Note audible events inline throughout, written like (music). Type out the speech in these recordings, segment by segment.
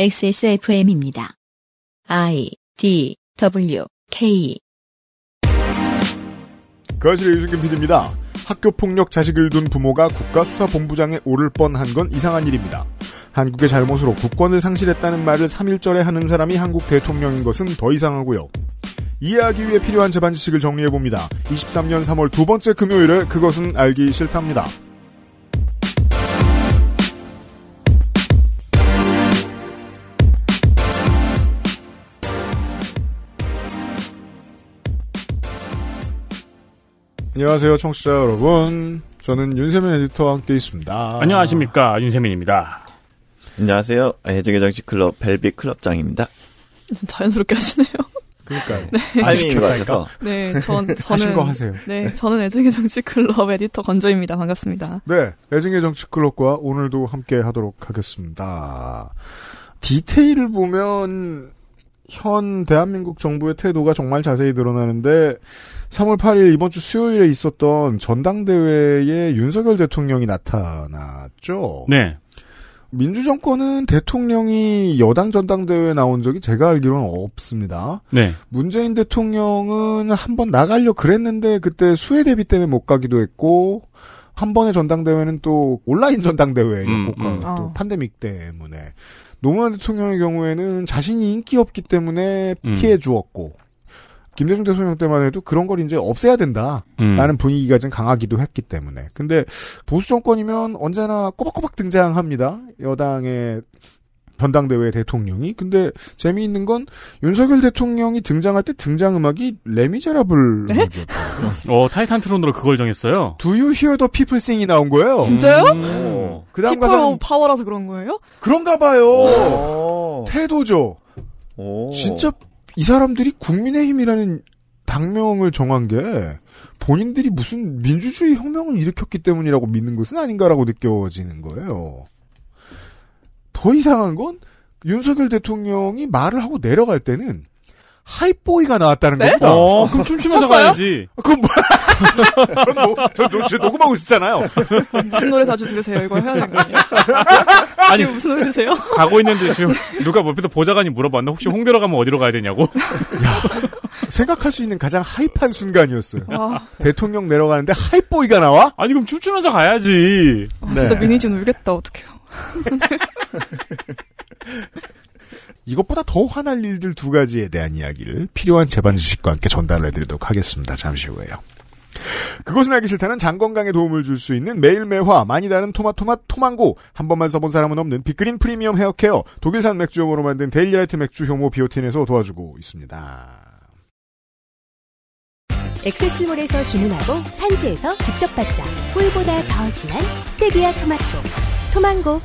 XSFM입니다. I D W K 거실의 유승균 PD입니다. 학교 폭력 자식을 둔 부모가 국가수사본부장에 오를 뻔한 건 이상한 일입니다. 한국의 잘못으로 국권을 상실했다는 말을 3일절에 하는 사람이 한국 대통령인 것은 더 이상하고요. 이해하기 위해 필요한 재반 지식을 정리해봅니다. 23년 3월 두 번째 금요일에 그것은 알기 싫답니다. 안녕하세요, 청취자 여러분. 저는 윤세민 에디터와 함께 있습니다. 안녕하십니까 윤세민입니다. 안녕하세요. 해적의 정치 클럽 벨비 클럽장입니다. (laughs) 자연스럽게 하시네요. 그러니까요. 타이밍인 것 같아서. 네, (laughs) 전, 저는. 하신 거 하세요. 네, 저는 애증의 정치 클럽 에디터 건조입니다. 반갑습니다. 네, 애증의 정치클럽과 오늘도 함께 하도록 하겠습니다. 디테일을 보면 현 대한민국 정부의 태도가 정말 자세히 드러나는데 3월 8일 이번 주 수요일에 있었던 전당대회에 윤석열 대통령이 나타났죠. 네. 민주정권은 대통령이 여당 전당대회에 나온 적이 제가 알기로는 없습니다. 네. 문재인 대통령은 한 번 나가려 그랬는데 그때 수혜 대비 때문에 못 가기도 했고 한 번의 전당대회는 또 온라인 전당대회였고 음, 또 음. 어. 팬데믹 때문에 노무현 대통령의 경우에는 자신이 인기 없기 때문에 음. 피해 주었고 김대중 대통령 때만 해도 그런 걸 이제 없애야 된다. 음. 라는 분위기가 좀 강하기도 했기 때문에. 근데 보수 정권이면 언제나 꼬박꼬박 등장합니다. 여당의 전당대회 대통령이. 근데 재미있는 건 윤석열 대통령이 등장할 때 등장 음악이 레미제라블 네? (laughs) 어 Titantron으로 그걸 정했어요. Do you hear the people sing이 나온 거예요? 진짜요? 음. 그 다음 people 가사는 power라서 그런 거예요? 그런가 봐요. 오. 태도죠. 오. 진짜 이 사람들이 국민의힘이라는 당명을 정한 게 본인들이 무슨 민주주의 혁명을 일으켰기 때문이라고 믿는 것은 아닌가라고 느껴지는 거예요. 더 이상한 건 윤석열 대통령이 말을 하고 내려갈 때는 Hype Boy가 나왔다는 네? 겁니다. 어 그럼 춤추면서 쳤어요? 가야지. 그건 뭐야? 전, 노, 저, 노, 저 녹음하고 있잖아요. 무슨 노래 자주 들으세요? 이거 해야 되는 거 아니에요? 아니 무슨 노래 들으세요? 가고 있는데 지금 누가 옆에서 보좌관이 물어봤나 혹시 홍대로 가면 어디로 가야 되냐고. 생각할 수 있는 가장 hype한 순간이었어요. 와, 대통령 내려가는데 Hype Boy가 나와? 아니 그럼 춤추면서 가야지. 아, 진짜 네. 민희진 울겠다. 어떡해요. (laughs) 이것보다 더 화날 일들 두 가지에 대한 이야기를 필요한 제반 지식과 함께 전달을 해드리도록 하겠습니다. 잠시 후에요. 그것은 알기 싫다는 장 건강에 도움을 줄 수 있는 매일 매화 많이 다른 토마토맛 토망고 한 번만 써본 사람은 없는 빅그린 프리미엄 헤어케어 독일산 맥주효모로 만든 데일리라이트 맥주 효모 비오틴에서 도와주고 있습니다. 엑세스몰에서 주문하고 산지에서 직접 받자. 꿀보다 더 진한 스테비아 토마토. 토망고.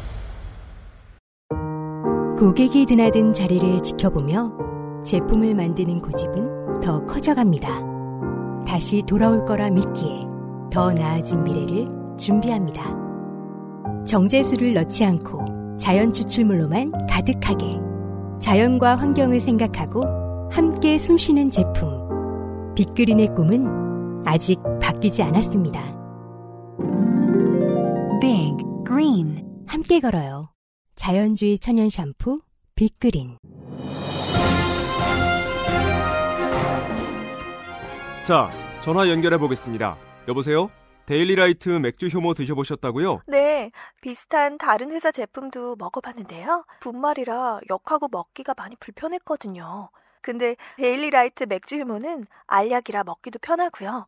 고객이 드나든 자리를 지켜보며 제품을 만드는 고집은 더 커져갑니다. 다시 돌아올 거라 믿기에 더 나아진 미래를 준비합니다. 정제수를 넣지 않고 자연 추출물로만 가득하게 자연과 환경을 생각하고 함께 숨쉬는 제품. 빅그린의 꿈은 아직 바뀌지 않았습니다. Big Green 함께 걸어요. 자연주의 천연 샴푸 빅그린. 자, 전화 연결해 보겠습니다. 여보세요? 데일리라이트 맥주 효모 드셔보셨다고요? 네, 비슷한 다른 회사 제품도 먹어봤는데요. 분말이라 역하고 먹기가 많이 불편했거든요. 근데 데일리라이트 맥주 효모는 알약이라 먹기도 편하고요.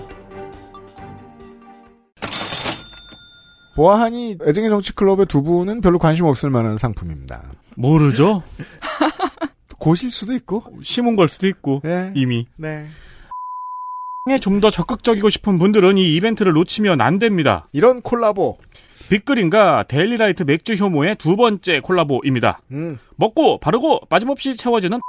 보아하니 애증의 정치 클럽의 두 분은 별로 관심 없을 만한 상품입니다. 모르죠? (laughs) 고실 수도 있고. 심은 걸 수도 있고 네. 이미. 네. 좀더 적극적이고 싶은 분들은 이 이벤트를 놓치면 안 됩니다. 이런 콜라보. 빅그린과 데일리라이트 맥주 효모의 두 번째 콜라보입니다. 음. 먹고 바르고 빠짐없이 채워지는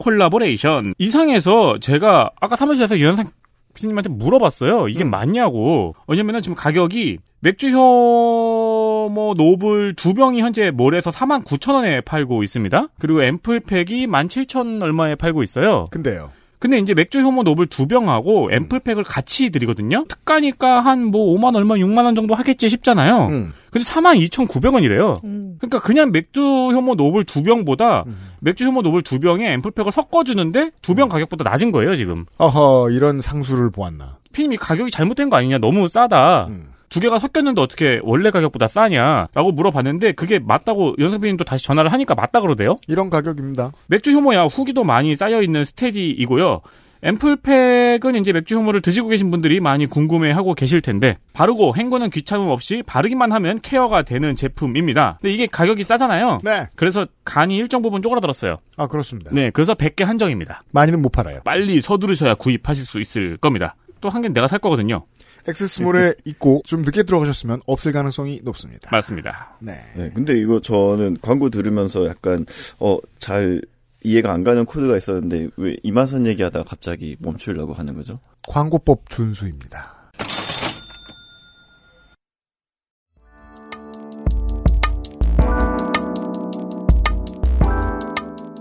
콜라보레이션. 이상해서 제가 아까 사무실에서 유현상 피디님한테 물어봤어요. 이게 음. 맞냐고. 왜냐면은 지금 가격이 맥주 효모 노블 두 병이 현재 몰에서 4만 9천 원에 팔고 있습니다. 그리고 앰플팩이 1만 7천 얼마에 팔고 있어요. 근데요. 근데 이제 맥주 효모 노블 두 병하고 음. 앰플팩을 같이 드리거든요. 특가니까 한 뭐 5만 얼마 6만 원 정도 하겠지 싶잖아요. 음. 근데 4만 2,900원이래요. 음. 그러니까 그냥 맥주 효모 노블 두 병보다 음. 맥주 효모 노블 두 병에 앰플팩을 섞어 주는데 두 병 가격보다 낮은 거예요 지금. 어허, 이런 상수를 보았나. 피디님이 가격이 잘못된 거 아니냐 너무 싸다. 음. 두 개가 섞였는데 어떻게 원래 가격보다 싸냐라고 물어봤는데 그게 맞다고 연상 PD님도 다시 전화를 하니까 맞다 그러대요. 이런 가격입니다. 맥주 효모야 후기도 많이 쌓여 있는 스테디이고요. 앰플팩은 이제 맥주 효모를 드시고 계신 분들이 많이 궁금해하고 계실 텐데 바르고 헹구는 귀찮음 없이 바르기만 하면 케어가 되는 제품입니다. 근데 이게 가격이 싸잖아요. 네. 그래서 간이 일정 부분 쪼그라들었어요. 아, 그렇습니다. 네, 그래서 100개 한정입니다. 많이는 못 팔아요. 빨리 서두르셔야 구입하실 수 있을 겁니다. 또 한 개는 내가 살 거거든요. XS몰에 있고 좀 늦게 들어가셨으면 없을 가능성이 높습니다. 맞습니다. 네. 네, 근데 이거 저는 광고 들으면서 약간 어 잘 이해가 안 가는 코드가 있었는데 왜 이마선 얘기하다가 갑자기 멈추려고 하는 거죠? 광고법 준수입니다.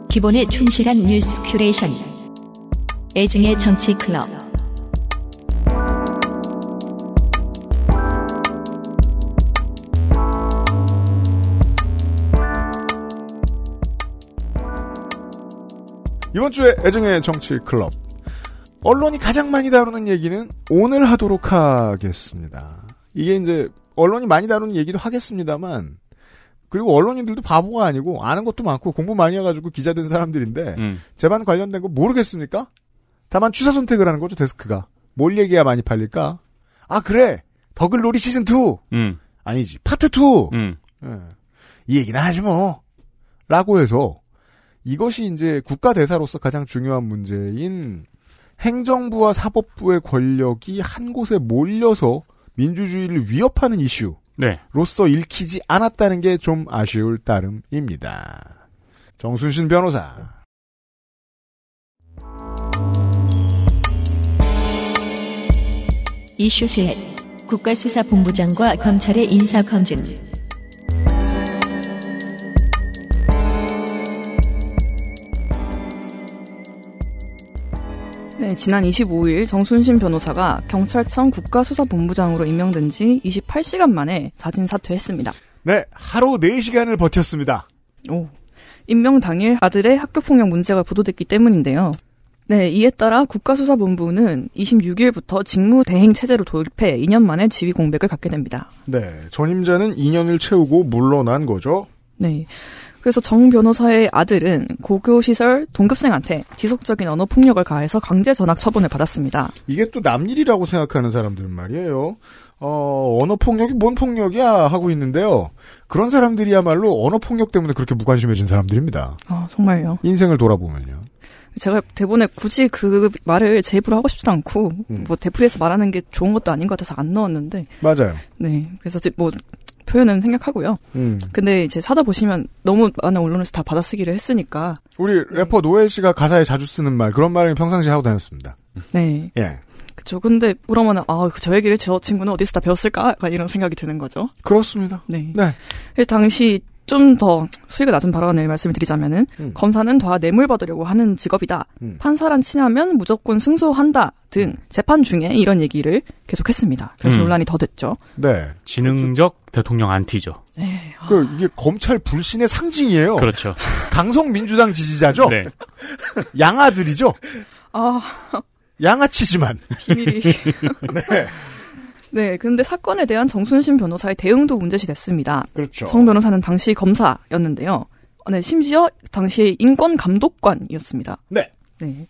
기본에 충실한 뉴스 큐레이션. 애증의 정치 클럽. 이번 주에 애정의 정치 클럽. 언론이 가장 많이 다루는 얘기는 오늘 하도록 하겠습니다. 이게 이제 언론이 많이 다루는 얘기도 하겠습니다만 그리고 언론인들도 바보가 아니고 아는 것도 많고 공부 많이 해가지고 기자 된 사람들인데 음. 재반 관련된 거 모르겠습니까? 다만 취사 선택을 하는 거죠 데스크가. 뭘 얘기해야 많이 팔릴까? 아 그래 더글놀이 시즌 2 음. 아니지 파트 2 음. 예. 이 얘기는 하지 뭐. 라고 해서 이것이 이제 국가 대사로서 가장 중요한 문제인 행정부와 사법부의 권력이 한 곳에 몰려서 민주주의를 위협하는 네. 이슈 로서 읽히지 않았다는 게 좀 아쉬울 따름입니다. 정순신 변호사. 이슈 셋. 국가수사본부장과 검찰의 인사검증. 네, 지난 25일 정순신 변호사가 경찰청 국가수사본부장으로 임명된 지 28시간 만에 자진 사퇴했습니다. 네, 하루 4시간을 버텼습니다. 오. 임명 당일 아들의 학교폭력 문제가 보도됐기 때문인데요. 네, 이에 따라 국가수사본부는 26일부터 직무대행 체제로 도입해 2년 만에 지휘 공백을 갖게 됩니다. 네, 전임자는 2년을 채우고 물러난 거죠. 네. 그래서 정 변호사의 아들은 고교시설 동급생한테 지속적인 언어 폭력을 가해서 강제 전학 처분을 받았습니다. 이게 또 남일이라고 생각하는 사람들은 말이에요. 어, 언어 폭력이 뭔 폭력이야 하고 있는데요. 그런 사람들이야말로 언어 폭력 때문에 그렇게 무관심해진 사람들입니다. 아, 정말요. 인생을 돌아보면요. 제가 대본에 굳이 그 말을 제 입으로 하고 싶지도 않고, 음. 뭐, 대풀이에서 말하는 게 좋은 것도 아닌 것 같아서 안 넣었는데, 맞아요. 네. 그래서 뭐, 표현은 생략하고요. 음. 근데 이제 찾아보시면 너무 많은 언론에서 다 받아쓰기를 했으니까, 우리 래퍼 노엘 씨가 가사에 자주 쓰는 말 그런 말을 평상시에 하고 다녔습니다. 네. 예. 그쵸. 근데 그러면은, 아, 저 얘기를 저 친구는 어디서 다 배웠을까? 이런 생각이 드는 거죠. 그렇습니다. 네. 네. 그 당시 좀 더 수익을 낮은 발언을 말씀을 드리자면은 음. 검사는 다 뇌물 받으려고 하는 직업이다. 음. 판사란 친하면 무조건 승소한다 등 재판 중에 이런 얘기를 계속했습니다. 그래서 음. 논란이 더 됐죠. 네. 지능적 대통령 안티죠. 네. 그 이게 검찰 불신의 상징이에요. 그렇죠. 강성 민주당 지지자죠. 네. (laughs) 양아들이죠. 아 양아치지만. 비밀이. (laughs) 네. 네. 근데 사건에 대한 정순신 변호사의 대응도 문제시 됐습니다. 그렇죠. 정 변호사는 당시 검사였는데요. 네, 심지어 당시 인권 감독관이었습니다. 네. 네.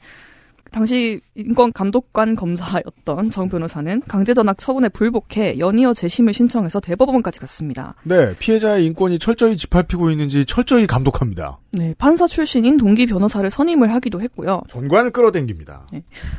당시 인권 감독관 검사였던 정 변호사는 강제 전학 처분에 불복해 연이어 재심을 신청해서 대법원까지 갔습니다. 네. 피해자의 인권이 철저히 짓밟히고 있는지 철저히 감독합니다. 네, 판사 출신인 동기 변호사를 선임을 하기도 했고요. 전관을 끌어당깁니다.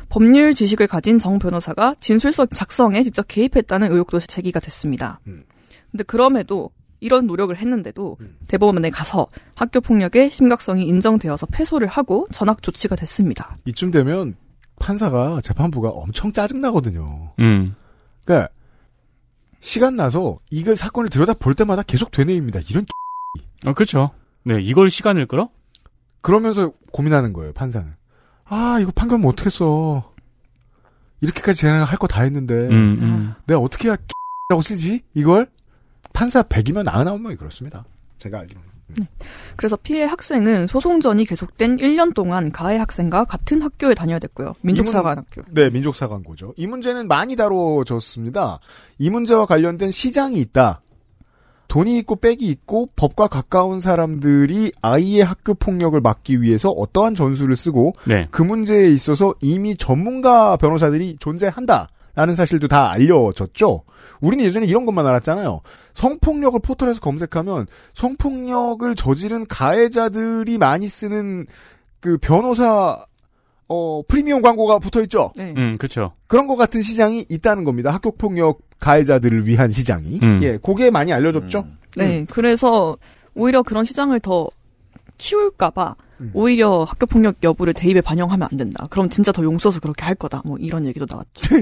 법률 지식을 가진 정 변호사가 진술서 작성에 직접 개입했다는 의혹도 제기가 됐습니다. 음. 근데 그럼에도 이런 노력을 했는데도 음. 대법원에 가서 학교 폭력의 심각성이 인정되어서 패소를 하고 전학 조치가 됐습니다. 이쯤 되면 판사가 재판부가 엄청 짜증 나거든요. 음. 그러니까 시간 나서 이거 사건을 들여다 볼 때마다 계속 되뇌입니다. 이런 어, 그렇죠. 네, 이걸 시간을 끌어? 그러면서 고민하는 거예요. 판사는. 아 이거 판결 못 어떻겠어. 이렇게까지 제가 할 거 다 했는데 음, 음. 내가 어떻게 해야 라고 쓰지 이걸 판사 100이면 99명이 그렇습니다. 제가 알기로는. 그래서 피해 학생은 소송전이 계속된 1년 동안 가해 학생과 같은 학교에 다녀야 됐고요. 민족사관학교. 네, 민족사관고죠. 이 문제는 많이 다뤄졌습니다. 이 문제와 관련된 시장이 있다. 돈이 있고 빽이 있고 법과 가까운 사람들이 아이의 학교 폭력을 막기 위해서 어떠한 전술을 쓰고 네. 그 문제에 있어서 이미 전문가 변호사들이 존재한다. 라는 사실도 다 알려졌죠. 우리는 예전에 이런 것만 알았잖아요. 성폭력을 포털에서 검색하면 성폭력을 저지른 가해자들이 많이 쓰는 그 변호사 어 프리미엄 광고가 붙어 있죠. 네. 음, 그렇죠. 그런 것 같은 시장이 있다는 겁니다. 학교 폭력 가해자들을 위한 시장이. 음. 예, 그게 많이 알려졌죠. 음. 네, 그래서 오히려 그런 시장을 더 키울까봐 음. 오히려 학교 폭력 여부를 대입에 반영하면 안 된다. 그럼 진짜 더용 써서 그렇게 할 거다. 뭐 이런 얘기도 나왔죠.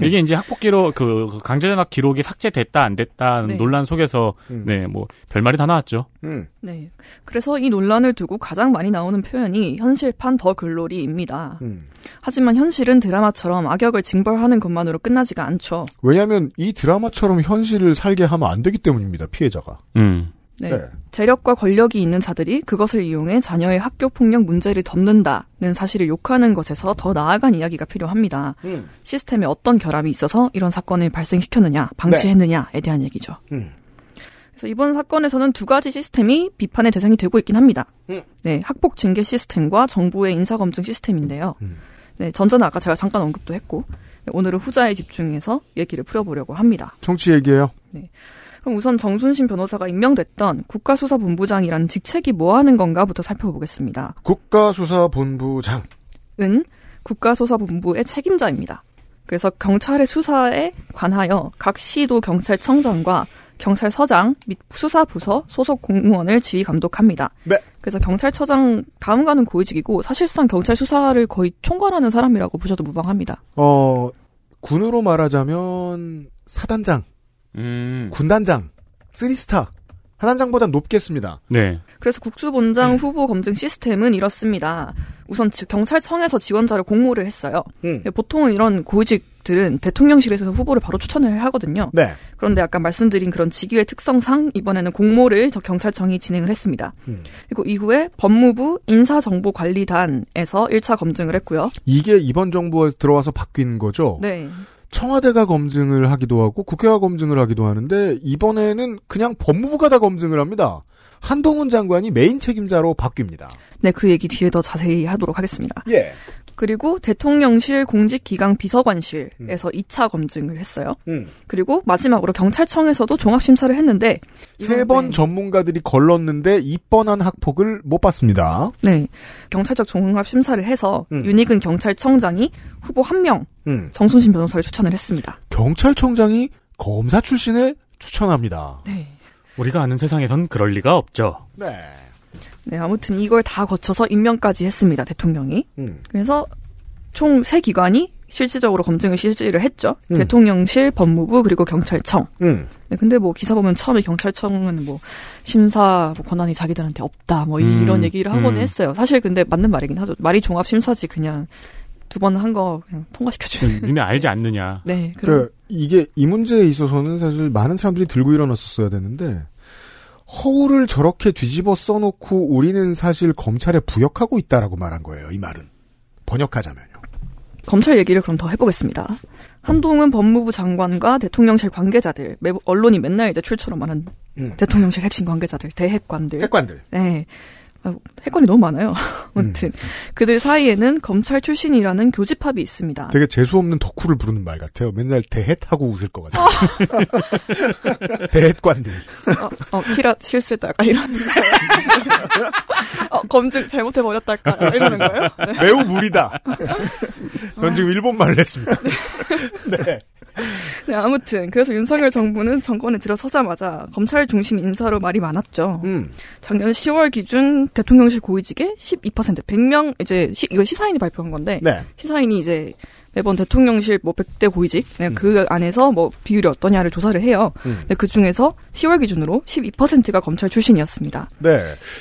(laughs) 이게 이제 학폭 기록, 그, 그 강제전학 기록이 삭제됐다, 안 됐다는 네. 논란 속에서, 음. 네, 뭐, 별말이 다 나왔죠. 음. 네, 그래서 이 논란을 두고 가장 많이 나오는 표현이 현실판 더 글로리입니다. 음. 하지만 현실은 드라마처럼 악역을 징벌하는 것만으로 끝나지가 않죠. 왜냐하면 이 드라마처럼 현실을 살게 하면 안 되기 때문입니다. 피해자가. 음. 네. 재력과 권력이 있는 자들이 그것을 이용해 자녀의 학교 폭력 문제를 덮는다는 사실을 욕하는 것에서 더 나아간 이야기가 필요합니다. 음. 시스템에 어떤 결함이 있어서 이런 사건을 발생시켰느냐, 방치했느냐에 대한 얘기죠. 음. 그래서 이번 사건에서는 두 가지 시스템이 비판의 대상이 되고 있긴 합니다. 음. 네, 학폭 징계 시스템과 정부의 인사 검증 시스템인데요. 음. 네, 전자는 아까 제가 잠깐 언급도 했고, 네, 오늘은 후자에 집중해서 얘기를 풀어보려고 합니다. 정치 얘기예요. 그럼 우선 정순신 변호사가 임명됐던 국가수사본부장이라는 직책이 뭐 하는 건가부터 살펴보겠습니다. 국가수사본부장. 은 국가수사본부의 책임자입니다. 그래서 경찰의 수사에 관하여 각 시도 경찰청장과 경찰서장 및 수사부서 소속 공무원을 지휘 감독합니다. 네. 그래서 경찰처장 다음가는 고위직이고 사실상 경찰 수사를 거의 총괄하는 사람이라고 보셔도 무방합니다. 어, 군으로 말하자면 사단장, 음. 군단장, 쓰리스타. 하단장보다 높겠습니다. 네. 그래서 국수본장 후보 검증 시스템은 이렇습니다. 우선 지- 경찰청에서 지원자를 공모를 했어요. 음. 보통은 이런 고위직들은 대통령실에서 후보를 바로 추천을 하거든요. 네. 그런데 아까 말씀드린 그런 직위의 특성상 이번에는 공모를 저 경찰청이 진행을 했습니다. 음. 그리고 이후에 법무부 인사정보관리단에서 1차 검증을 했고요. 이게 이번 정부에 들어와서 바뀐 거죠. 네. 청와대가 검증을 하기도 하고 국회가 검증을 하기도 하는데 이번에는 그냥 법무부가 다 검증을 합니다. 한동훈 장관이 메인 책임자로 바뀝니다. 네, 그 얘기 뒤에 더 자세히 하도록 하겠습니다. 예. 그리고 대통령실 공직기강 비서관실에서 2차 검증을 했어요. 음. 그리고 마지막으로 경찰청에서도 종합심사를 했는데 세번 네. 전문가들이 걸렀는데 이번한 학폭을 못 봤습니다. 네. 경찰적 종합 심사를 해서 음. 윤익은 경찰청장이 후보 한명 음. 정순신 변호사를 추천을 했습니다. 경찰청장이 검사 출신을 추천합니다. 네. 우리가 아는 세상에선 그럴 리가 없죠. 네. 네, 아무튼 이걸 다 거쳐서 임명까지 했습니다, 대통령이. 음. 그래서 총 세 기관이 실질적으로 검증을 실시를 했죠. 음. 대통령실, 법무부, 그리고 경찰청. 음. 네, 근데 뭐 기사 보면 처음에 경찰청은 뭐 심사 뭐 권한이 자기들한테 없다, 뭐 음, 이런 얘기를 하곤 음. 했어요. 사실 근데 맞는 말이긴 하죠. 말이 종합 심사지 그냥 두 번 한 거 그냥 통과시켜주는. 니네 알지 않느냐. (laughs) 네, 그그 이게 이 문제에 있어서는 사실 많은 사람들이 들고 일어났었어야 되는데 허울을 저렇게 뒤집어 써놓고 우리는 사실 검찰에 부역하고 있다라고 말한 거예요. 이 말은 번역하자면요. 검찰 얘기를 그럼 더 해보겠습니다. 한동훈 법무부 장관과 대통령실 관계자들, 매, 언론이 맨날 이제 출처로 말하는 음. 대통령실 핵심 관계자들, 대핵관들. 핵관들. 네. 아, 핵관이 너무 많아요. (laughs) 아무튼 그들 사이에는 검찰 출신이라는 교집합이 있습니다. 되게 재수 없는 덕후를 부르는 말 같아요. 맨날 대헷하고 웃을 것 같아요. (laughs) 대헷관들. 어, 어, 키라 실수했다가 이러는 거예요. (laughs) 어, 검증 잘못해 버렸달까 이러는 거예요. 네. 매우 무리다. 전 지금 일본 말을 했습니다. 네. (laughs) 네, 아무튼 그래서 윤석열 정부는 정권에 들어서자마자 검찰 중심 인사로 말이 많았죠. 음. 작년 10월 기준 대통령실 고위직의 12%, 100명 이제 시, 이거 시사인이 발표한 건데 네. 시사인이 이제 매번 대통령실 뭐 100대 고위직 네, 그 안에서 뭐 비율이 어떠냐를 조사를 해요. 음. 근데 그 중에서 10월 기준으로 12%가 검찰 출신이었습니다. 네.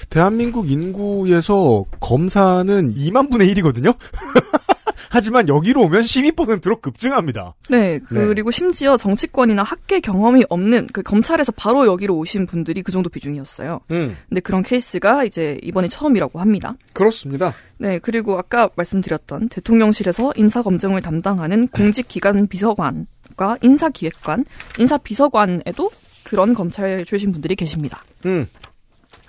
대한민국 인구에서 검사는 2만 분의 1이거든요? (laughs) 하지만 여기로 오면 12%로 급증합니다. 네, 그리고 심지어 정치권이나 학계 경험이 없는 그 검찰에서 바로 여기로 오신 분들이 그 정도 비중이었어요. 음, 근데 그런 케이스가 이제 이번에 처음이라고 합니다. 그렇습니다. 네, 그리고 아까 말씀드렸던 대통령실에서 인사 검증을 담당하는 공직기관 비서관과 인사기획관, 인사비서관에도 그런 검찰 출신 분들이 계십니다. 음.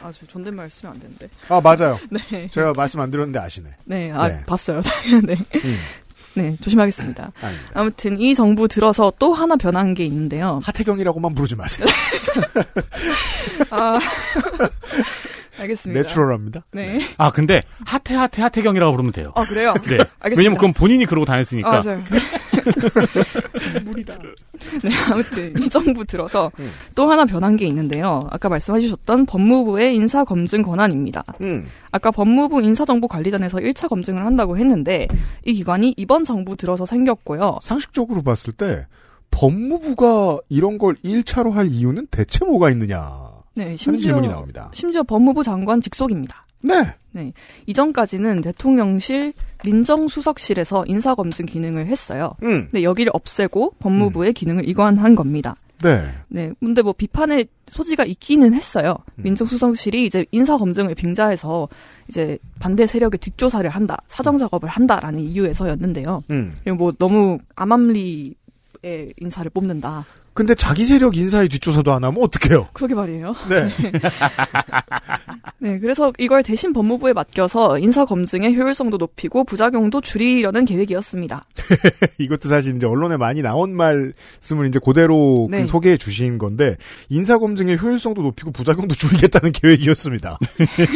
아, 저 존댓말 쓰면 안 되는데. 아, 맞아요. (laughs) 네. 제가 말씀 안 드렸는데 아시네. 네, 아, 네. 봤어요. (laughs) 네. 음. 네, 조심하겠습니다. (laughs) 아닙니다. 아무튼 이 정부 들어서 또 하나 변한 게 있는데요. 하태경이라고만 부르지 마세요. 아, 알겠습니다. 내추럴합니다. 네. 아 근데 하태 하태 하태경이라고 부르면 돼요. 아, 그래요? 네. 알겠습니다. 왜냐면 그건 본인이 그러고 다녔으니까. 아, 맞아요. (laughs) 물이다. 네, 아무튼 이 정부 들어서 음. 또 하나 변한 게 있는데요. 아까 말씀해주셨던 법무부의 인사 검증 권한입니다. 음. 아까 법무부 인사정보관리단에서 1차 검증을 한다고 했는데 이 기관이 이번 정부 들어서 생겼고요. 상식적으로 봤을 때 법무부가 이런 걸 1차로 할 이유는 대체 뭐가 있느냐 네, 심지어 질문이 나옵니다. 심지어 법무부 장관 직속입니다. 네. 이전까지는 대통령실 민정수석실에서 인사검증 기능을 했어요. 음. 근데 여기를 없애고 법무부의 기능을 이관한 겁니다. 네. 네. 근데 뭐 비판의 소지가 있기는 했어요. 음. 민정수석실이 이제 인사 검증을 빙자해서 이제 반대 세력의 뒷조사를 한다, 사정 작업을 한다라는 이유에서였는데요. 음. 그리고 뭐 너무 암암리의 인사를 뽑는다. 근데 자기 세력 인사의 뒷조사도 안 하면 어떡해요? 그러게 말이에요. (laughs) 네. 네, 그래서 이걸 대신 법무부에 맡겨서 인사 검증의 효율성도 높이고 부작용도 줄이려는 계획이었습니다. (laughs) 이것도 사실 이제 언론에 많이 나온 말씀을 이제 그대로 네. 그 소개해 주신 건데 인사검증의 효율성도 높이고 부작용도 줄이겠다는 (laughs) 계획이었습니다.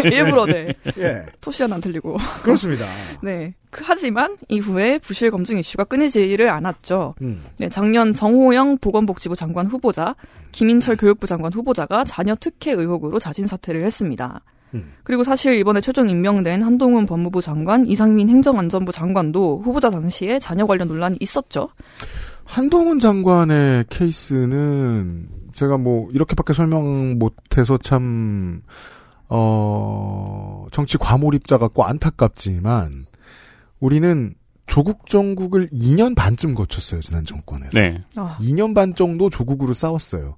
일부러 네. 예. 토시는 안 틀리고. 그렇습니다. 네. 그- 하지만 이후에 부실 검증 이슈가 끊이지를 않았죠. 음. 네, 작년 정호영 보건복지 부 장관 후보자, 김인철 교육부 장관 후보자가 자녀 특혜 의혹으로 자진 사퇴를 했습니다. 음. 그리고 사실 이번에 최종 임명된 한동훈 법무부 장관, 이상민 행정안전부 장관도 후보자 당시에 자녀 관련 논란이 있었죠. 한동훈 장관의 케이스는 제가 뭐 이렇게밖에 설명 못해서 참 어, 정치 과몰입자 같고 안타깝지만 우리는 조국 정국을 2년 반쯤 거쳤어요 지난 정권에서. 네. 아, 2년 반 정도 조국으로 싸웠어요.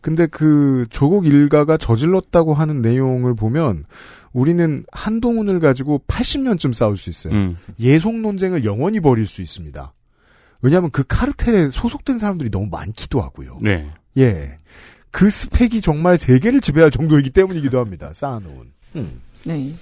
근데 그 조국 일가가 저질렀다고 하는 내용을 보면 우리는 한동훈을 가지고 80년쯤 싸울 수 있어요. 음. 예속 논쟁을 영원히 벌일 수 있습니다. 왜냐하면 그 카르텔에 소속된 사람들이 너무 많기도 하고요. 네. 예. 그 스펙이 정말 세계를 지배할 정도이기 때문이기도 합니다. 쌓아놓은. 음. 네.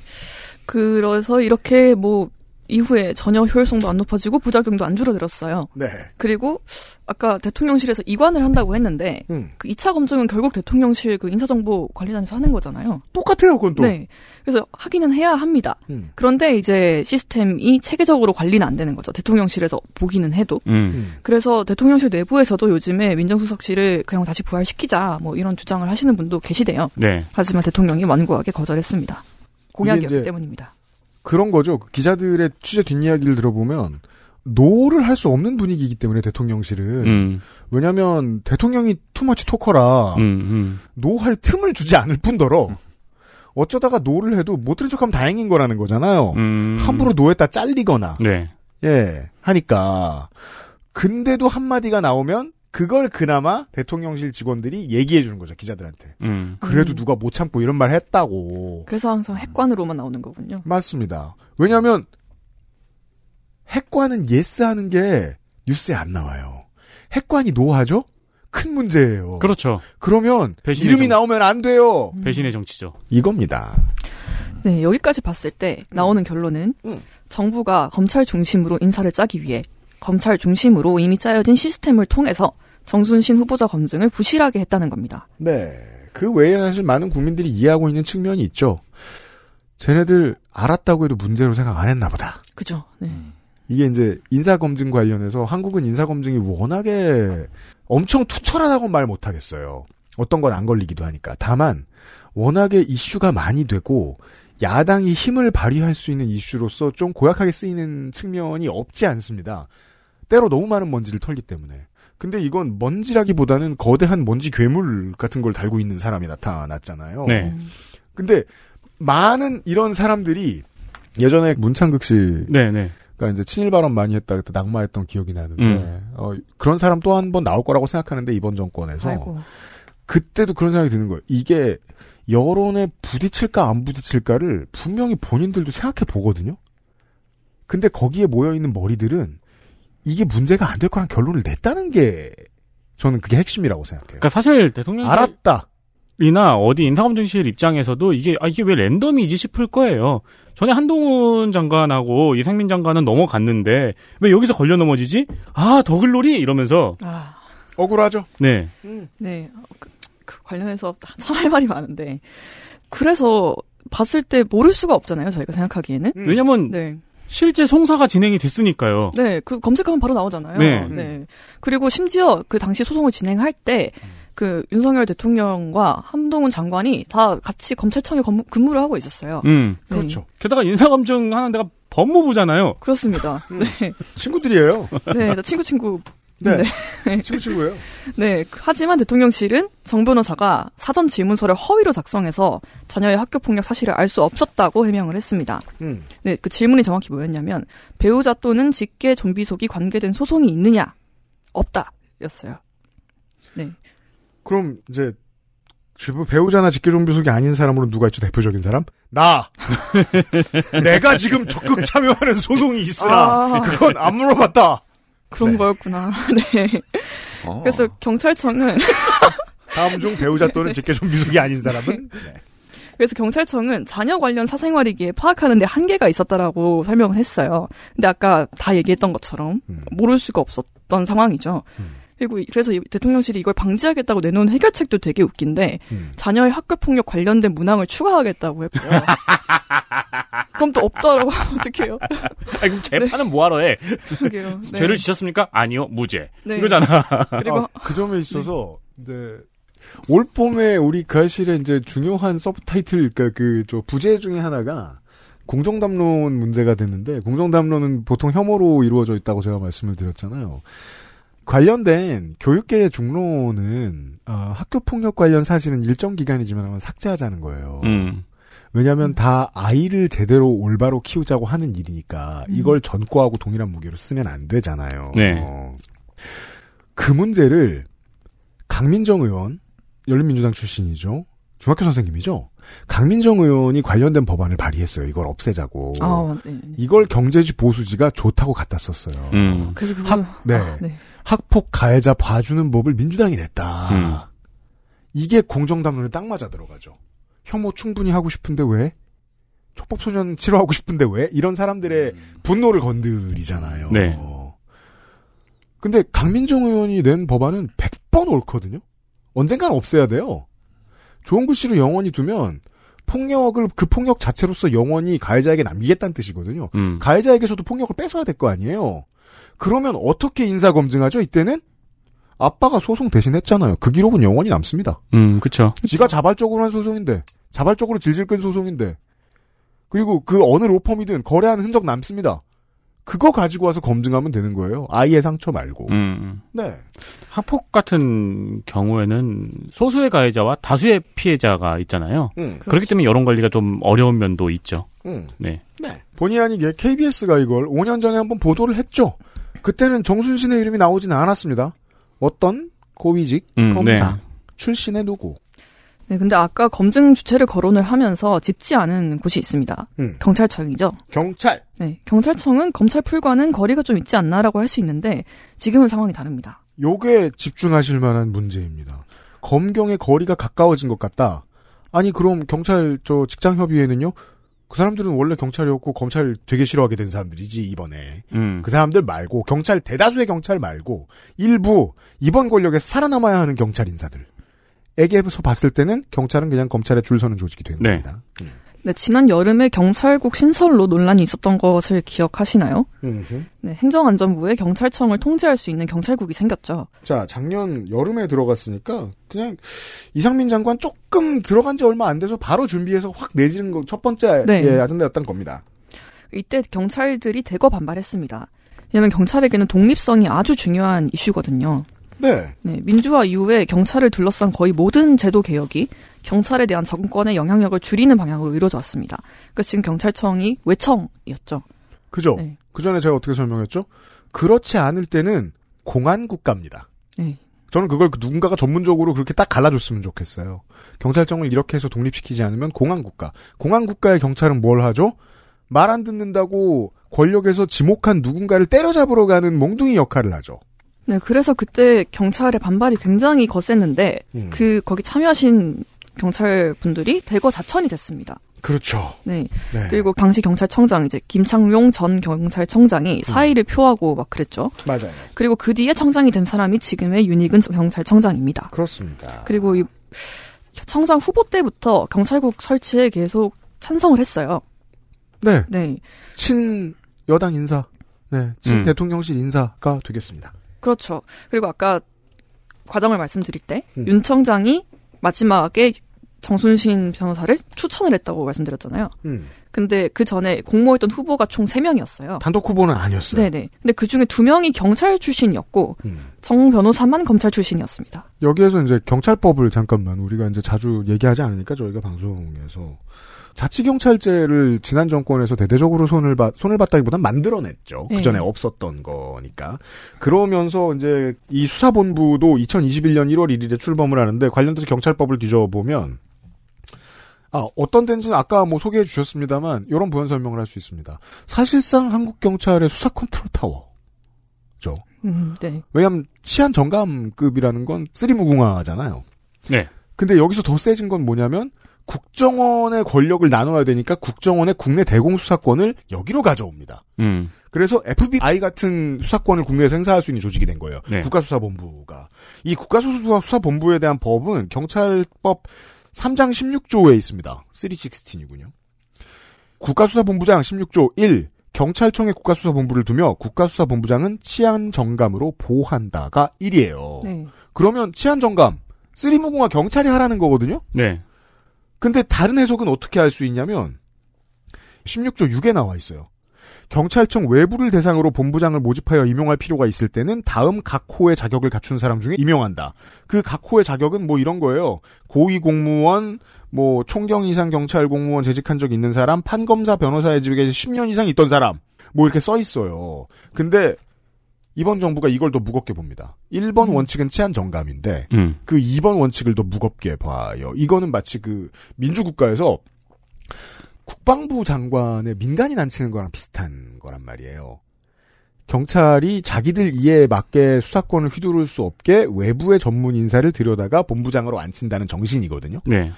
그래서 이렇게 뭐 이후에 전혀 효율성도 안 높아지고 부작용도 안 줄어들었어요. 네. 그리고 아까 대통령실에서 이관을 한다고 했는데 음. 그 2차 검증은 결국 대통령실 그 인사정보 관리단에서 하는 거잖아요. 똑같아요, 그건 또. 네. 그래서 하기는 해야 합니다. 음. 그런데 이제 시스템이 체계적으로 관리는 안 되는 거죠. 대통령실에서 보기는 해도. 음. 음. 그래서 대통령실 내부에서도 요즘에 민정수석실을 그냥 다시 부활시키자 뭐 이런 주장을 하시는 분도 계시대요. 네. 하지만 대통령이 완고하게 거절했습니다. 공약이었기 때문입니다. 그런 거죠. 그 기자들의 취재 뒷이야기를 들어보면 no를 할 수 없는 분위기이기 때문에 대통령실은 음. 왜냐하면 대통령이 too much talker라 음. 음. no할 틈을 주지 않을 뿐더러 어쩌다가 no를 해도 못 들은 척하면 다행인 거라는 거잖아요. 음. 함부로 no했다 잘리거나 네. 예 하니까 근데도 한 마디가 나오면 그걸 그나마 대통령실 직원들이 얘기해 주는 거죠 기자들한테. 음. 그래도 음. 누가 못 참고 이런 말 했다고. 그래서 항상 핵관으로만 나오는 거군요. 맞습니다. 왜냐하면 핵관은 yes 하는 게 뉴스에 안 나와요. 핵관이 no하죠? 큰 문제예요. 그렇죠. 그러면 이름이 정- 나오면 안 돼요. 배신의 정치죠. 이겁니다. 네, 여기까지 봤을 때 나오는 결론은 음. 정부가 검찰 중심으로 인사를 짜기 위해 검찰 중심으로 이미 짜여진 시스템을 통해서 정순신 후보자 검증을 부실하게 했다는 겁니다. 네. 그 외에 사실 많은 국민들이 이해하고 있는 측면이 있죠. 쟤네들 알았다고 해도 문제로 생각 안 했나 보다. 그죠? 네. 이게 이제 인사검증 관련해서 한국은 인사검증이 워낙에 엄청 투철하다고 말 못하겠어요. 어떤 건 안 걸리기도 하니까. 다만 워낙에 이슈가 많이 되고 야당이 힘을 발휘할 수 있는 이슈로서 좀 고약하게 쓰이는 측면이 없지 않습니다. 때로 너무 많은 먼지를 털기 때문에. 근데 이건 먼지라기보다는 거대한 먼지 괴물 같은 걸 달고 있는 사람이 나타났잖아요. 네. 근데 많은 이런 사람들이 예전에 문창극 씨 네, 네. 그러니까 이제 친일 발언 많이 했다 그때 낙마했던 기억이 나는데 음. 어, 그런 사람 또 한 번 나올 거라고 생각하는데 이번 정권에서 아이고. 그때도 그런 생각이 드는 거예요. 이게 여론에 부딪힐까 안 부딪힐까를 분명히 본인들도 생각해 보거든요. 근데 거기에 모여 있는 머리들은 이게 문제가 안 될 거란 결론을 냈다는 게 저는 그게 핵심이라고 생각해요. 그러니까 사실 대통령실이나 알았다. 어디 인사검증실 입장에서도 이게 아 이게 왜 랜덤이지 싶을 거예요. 전에 한동훈 장관하고 이상민 장관은 넘어갔는데 왜 여기서 걸려 넘어지지? 아 더글놀이 이러면서 아, 억울하죠. 네. 네. 어, 그, 그 관련해서 참 할 말이 많은데. 그래서 봤을 때 모를 수가 없잖아요, 저희가 생각하기에는. 음. 왜냐면 네. 실제 송사가 진행이 됐으니까요. 네, 그 검색하면 바로 나오잖아요. 네. 그리고 심지어 그 당시 소송을 진행할 때, 그 윤석열 대통령과 한동훈 장관이 다 같이 검찰청에 근무, 근무를 하고 있었어요. 음. 네. 그렇죠. 게다가 인사검증 하는 데가 법무부잖아요. 그렇습니다. 음. 네. 친구들이에요. 네, 나 친구 친구. 네. 네. (laughs) 친구 친구예요. 네. 하지만 대통령실은 정 변호사가 사전 질문서를 허위로 작성해서 자녀의 학교 폭력 사실을 알 수 없었다고 해명을 했습니다. 음. 네, 그 질문이 정확히 뭐였냐면 배우자 또는 직계 좀비속이 관계된 소송이 있느냐? 없다. 였어요. 네. 그럼 이제 주부 배우자나 직계종비속이 아닌 사람으로 누가 있죠? 대표적인 사람? 나. (laughs) 내가 지금 적극 참여하는 소송이 있으나 아. 그건 안 물어봤다. 그런 네. 거였구나. (laughs) 네. 어. 그래서 경찰청은 (laughs) 다음 중 배우자 또는 직계종비속이 아닌 사람은 (laughs) 네. 그래서 경찰청은 자녀 관련 사생활이기에 파악하는데 한계가 있었다라고 설명을 했어요. 근데 아까 다 얘기했던 것처럼 음. 모를 수가 없었던 상황이죠. 음. 그리고 이- 그래서 이 대통령실이 이걸 방지하겠다고 내놓은 해결책도 되게 웃긴데 음. 자녀의 학교 폭력 관련된 문항을 추가하겠다고 했고요. (laughs) 그럼 또 없더라고 하면 (laughs) 어떡해요? 아, 그럼 재판은 뭐하러 해? 그러게요. (laughs) 네. 죄를 지셨습니까? 아니요, 무죄. 네. 이거잖아. 그리고 아, 그 점에 있어서 네. 올 봄에 우리 그 알실에 이제 중요한 서브타이틀 그러니까 그저 부제 중에 하나가 공정담론 문제가 됐는데 공정담론은 보통 혐오로 이루어져 있다고 제가 말씀을 드렸잖아요. 관련된 교육계의 중론은 어, 학교 폭력 관련 사실은 일정 기간이지만 삭제하자는 거예요. 음. 왜냐하면 다 아이를 제대로 올바로 키우자고 하는 일이니까 이걸 전과하고 동일한 무게로 쓰면 안 되잖아요. 네. 어. 그 문제를 강민정 의원, 열린민주당 출신이죠. 중학교 선생님이죠. 강민정 의원이 관련된 법안을 발의했어요. 이걸 없애자고. 아, 네. 이걸 경제지 보수지가 좋다고 갖다 썼어요. 음. 그래서 그거 학, 네. 아, 네. 학폭 가해자 봐주는 법을 민주당이 냈다. 음. 이게 공정담론에 딱 맞아 들어가죠. 혐오 충분히 하고 싶은데 왜? 촉법소년 치료하고 싶은데 왜? 이런 사람들의 분노를 건드리잖아요. 네. 근데 강민정 의원이 낸 법안은 100번 옳거든요? 언젠간 없애야 돼요. 좋은 글씨로 영원히 두면 폭력을 그 폭력 자체로서 영원히 가해자에게 남기겠다는 뜻이거든요. 음. 가해자에게서도 폭력을 뺏어야 될 거 아니에요. 그러면 어떻게 인사 검증하죠? 이때는 아빠가 소송 대신 했잖아요. 그 기록은 영원히 남습니다. 음, 그쵸. 지가 자발적으로 한 소송인데, 자발적으로 질질 끈 소송인데, 그리고 그 어느 로펌이든 거래한 흔적 남습니다. 그거 가지고 와서 검증하면 되는 거예요. 아이의 상처 말고. 음. 네. 학폭 같은 경우에는 소수의 가해자와 다수의 피해자가 있잖아요. 음. 그렇기 때문에 여론 관리가 좀 어려운 면도 있죠. 음. 네. 본의 아니게 KBS가 이걸 5년 전에 한번 보도를 했죠. 그때는 정순신의 이름이 나오지는 않았습니다. 어떤 고위직 음, 검사 네. 출신의 누구. 네, 근데 아까 검증 주체를 거론을 하면서 짚지 않은 곳이 있습니다. 음. 경찰청이죠. 경찰. 네, 경찰청은 검찰 풀과는 거리가 좀 있지 않나라고 할 수 있는데 지금은 상황이 다릅니다. 요게 집중하실 만한 문제입니다. 검경의 거리가 가까워진 것 같다. 아니 그럼 경찰 저 직장 협의회는요? 그 사람들은 원래 경찰이었고 검찰 되게 싫어하게 된 사람들이지 이번에 음. 그 사람들 말고 경찰 대다수의 경찰 말고 일부 이번 권력에 살아남아야 하는 경찰 인사들 에게서 봤을 때는 경찰은 그냥 검찰에 줄 서는 조직이 되는 네. 겁니다. 음. 네, 지난 여름에 경찰국 신설로 논란이 있었던 것을 기억하시나요? 음흠. 네, 행정안전부에 경찰청을 통제할 수 있는 경찰국이 생겼죠. 자, 작년 여름에 들어갔으니까 그냥 이상민 장관 조금 들어간 지 얼마 안 돼서 바로 준비해서 확 내지는 거 첫 번째 네. 예, 아젠다였던 겁니다. 이때 경찰들이 대거 반발했습니다. 왜냐하면 경찰에게는 독립성이 아주 중요한 이슈거든요. 네. 네, 민주화 이후에 경찰을 둘러싼 거의 모든 제도 개혁이 경찰에 대한 정권의 영향력을 줄이는 방향으로 이루어져 왔습니다. 그래서 지금 경찰청이 외청이었죠. 그죠? 네. 그 전에 제가 어떻게 설명했죠? 그렇지 않을 때는 공안 국가입니다. 네. 저는 그걸 누군가가 전문적으로 그렇게 딱 갈라줬으면 좋겠어요. 경찰청을 이렇게 해서 독립시키지 않으면 공안 국가. 공안 국가의 경찰은 뭘 하죠? 말 안 듣는다고 권력에서 지목한 누군가를 때려잡으러 가는 몽둥이 역할을 하죠. 네, 그래서 그때 경찰의 반발이 굉장히 거셌는데 음. 그 거기 참여하신 경찰 분들이 대거 자천이 됐습니다. 그렇죠. 네. 네. 그리고 당시 경찰청장 이제 김창룡 전 음. 경찰청장이 사의를 표하고 막 그랬죠. 맞아요. 그리고 그 뒤에 청장이 된 사람이 지금의 윤희근 경찰청장입니다. 그렇습니다. 그리고 이 청장 후보 때부터 경찰국 설치에 계속 찬성을 했어요. 네. 네. 친 여당 인사. 네. 친 음. 대통령실 인사가 되겠습니다. 그렇죠. 그리고 아까 과정을 말씀드릴 때 음. 윤 청장이 마지막에 정순신 변호사를 추천을 했다고 말씀드렸잖아요. 음. 근데 그 전에 공모했던 후보가 총 3명이었어요. 단독 후보는 아니었어요. 네네. 근데 그 중에 2명이 경찰 출신이었고, 음. 정 변호사만 검찰 출신이었습니다. 여기에서 이제 경찰법을 잠깐만 우리가 이제 자주 얘기하지 않으니까 저희가 방송에서 자치경찰제를 지난 정권에서 대대적으로 손을 받 손을 받다기보단 만들어냈죠. 네. 그 전에 없었던 거니까. 그러면서 이제 이 수사본부도 2021년 1월 1일에 출범을 하는데 관련돼서 경찰법을 뒤져보면 아, 어떤 데인지는 아까 뭐 소개해 주셨습니다만, 이런 부연 설명을 할 수 있습니다. 사실상 한국 경찰의 수사 컨트롤 타워죠. 음, 네. 왜냐하면 치안 정감급이라는 건 쓰리무궁화잖아요. 네. 근데 여기서 더 세진 건 뭐냐면 국정원의 권력을 나눠야 되니까 국정원의 국내 대공 수사권을 여기로 가져옵니다. 음. 그래서 FBI 같은 수사권을 국내에서 행사할 수 있는 조직이 된 거예요. 네. 국가수사본부가. 이 국가수사본부에 대한 법은 경찰법 3장 16조에 있습니다. 316이군요. 국가수사본부장 16조 1. 경찰청에 국가수사본부를 두며 국가수사본부장은 치안정감으로 보한다가 1이에요. 네. 그러면 치안정감, 쓰리무궁화 경찰이 하라는 거거든요? 네. 근데 다른 해석은 어떻게 할 수 있냐면 16조 6에 나와 있어요. 경찰청 외부를 대상으로 본부장을 모집하여 임용할 필요가 있을 때는 다음 각 호의 자격을 갖춘 사람 중에 임용한다. 그 각 호의 자격은 뭐 이런 거예요. 고위 공무원, 뭐 총경 이상 경찰 공무원 재직한 적 있는 사람, 판검사 변호사의 직에 10년 이상 있던 사람. 뭐 이렇게 써 있어요. 근데 이번 정부가 이걸 더 무겁게 봅니다. 1번 원칙은 치안 정감인데 음. 그 2번 원칙을 더 무겁게 봐요. 이거는 마치 그 민주국가에서 국방부 장관의 민간인 앉히는 거랑 비슷한 거란 말이에요. 경찰이 자기들 이해에 맞게 수사권을 휘두를 수 없게 외부의 전문 인사를 들여다가 본부장으로 앉힌다는 정신이거든요. 네.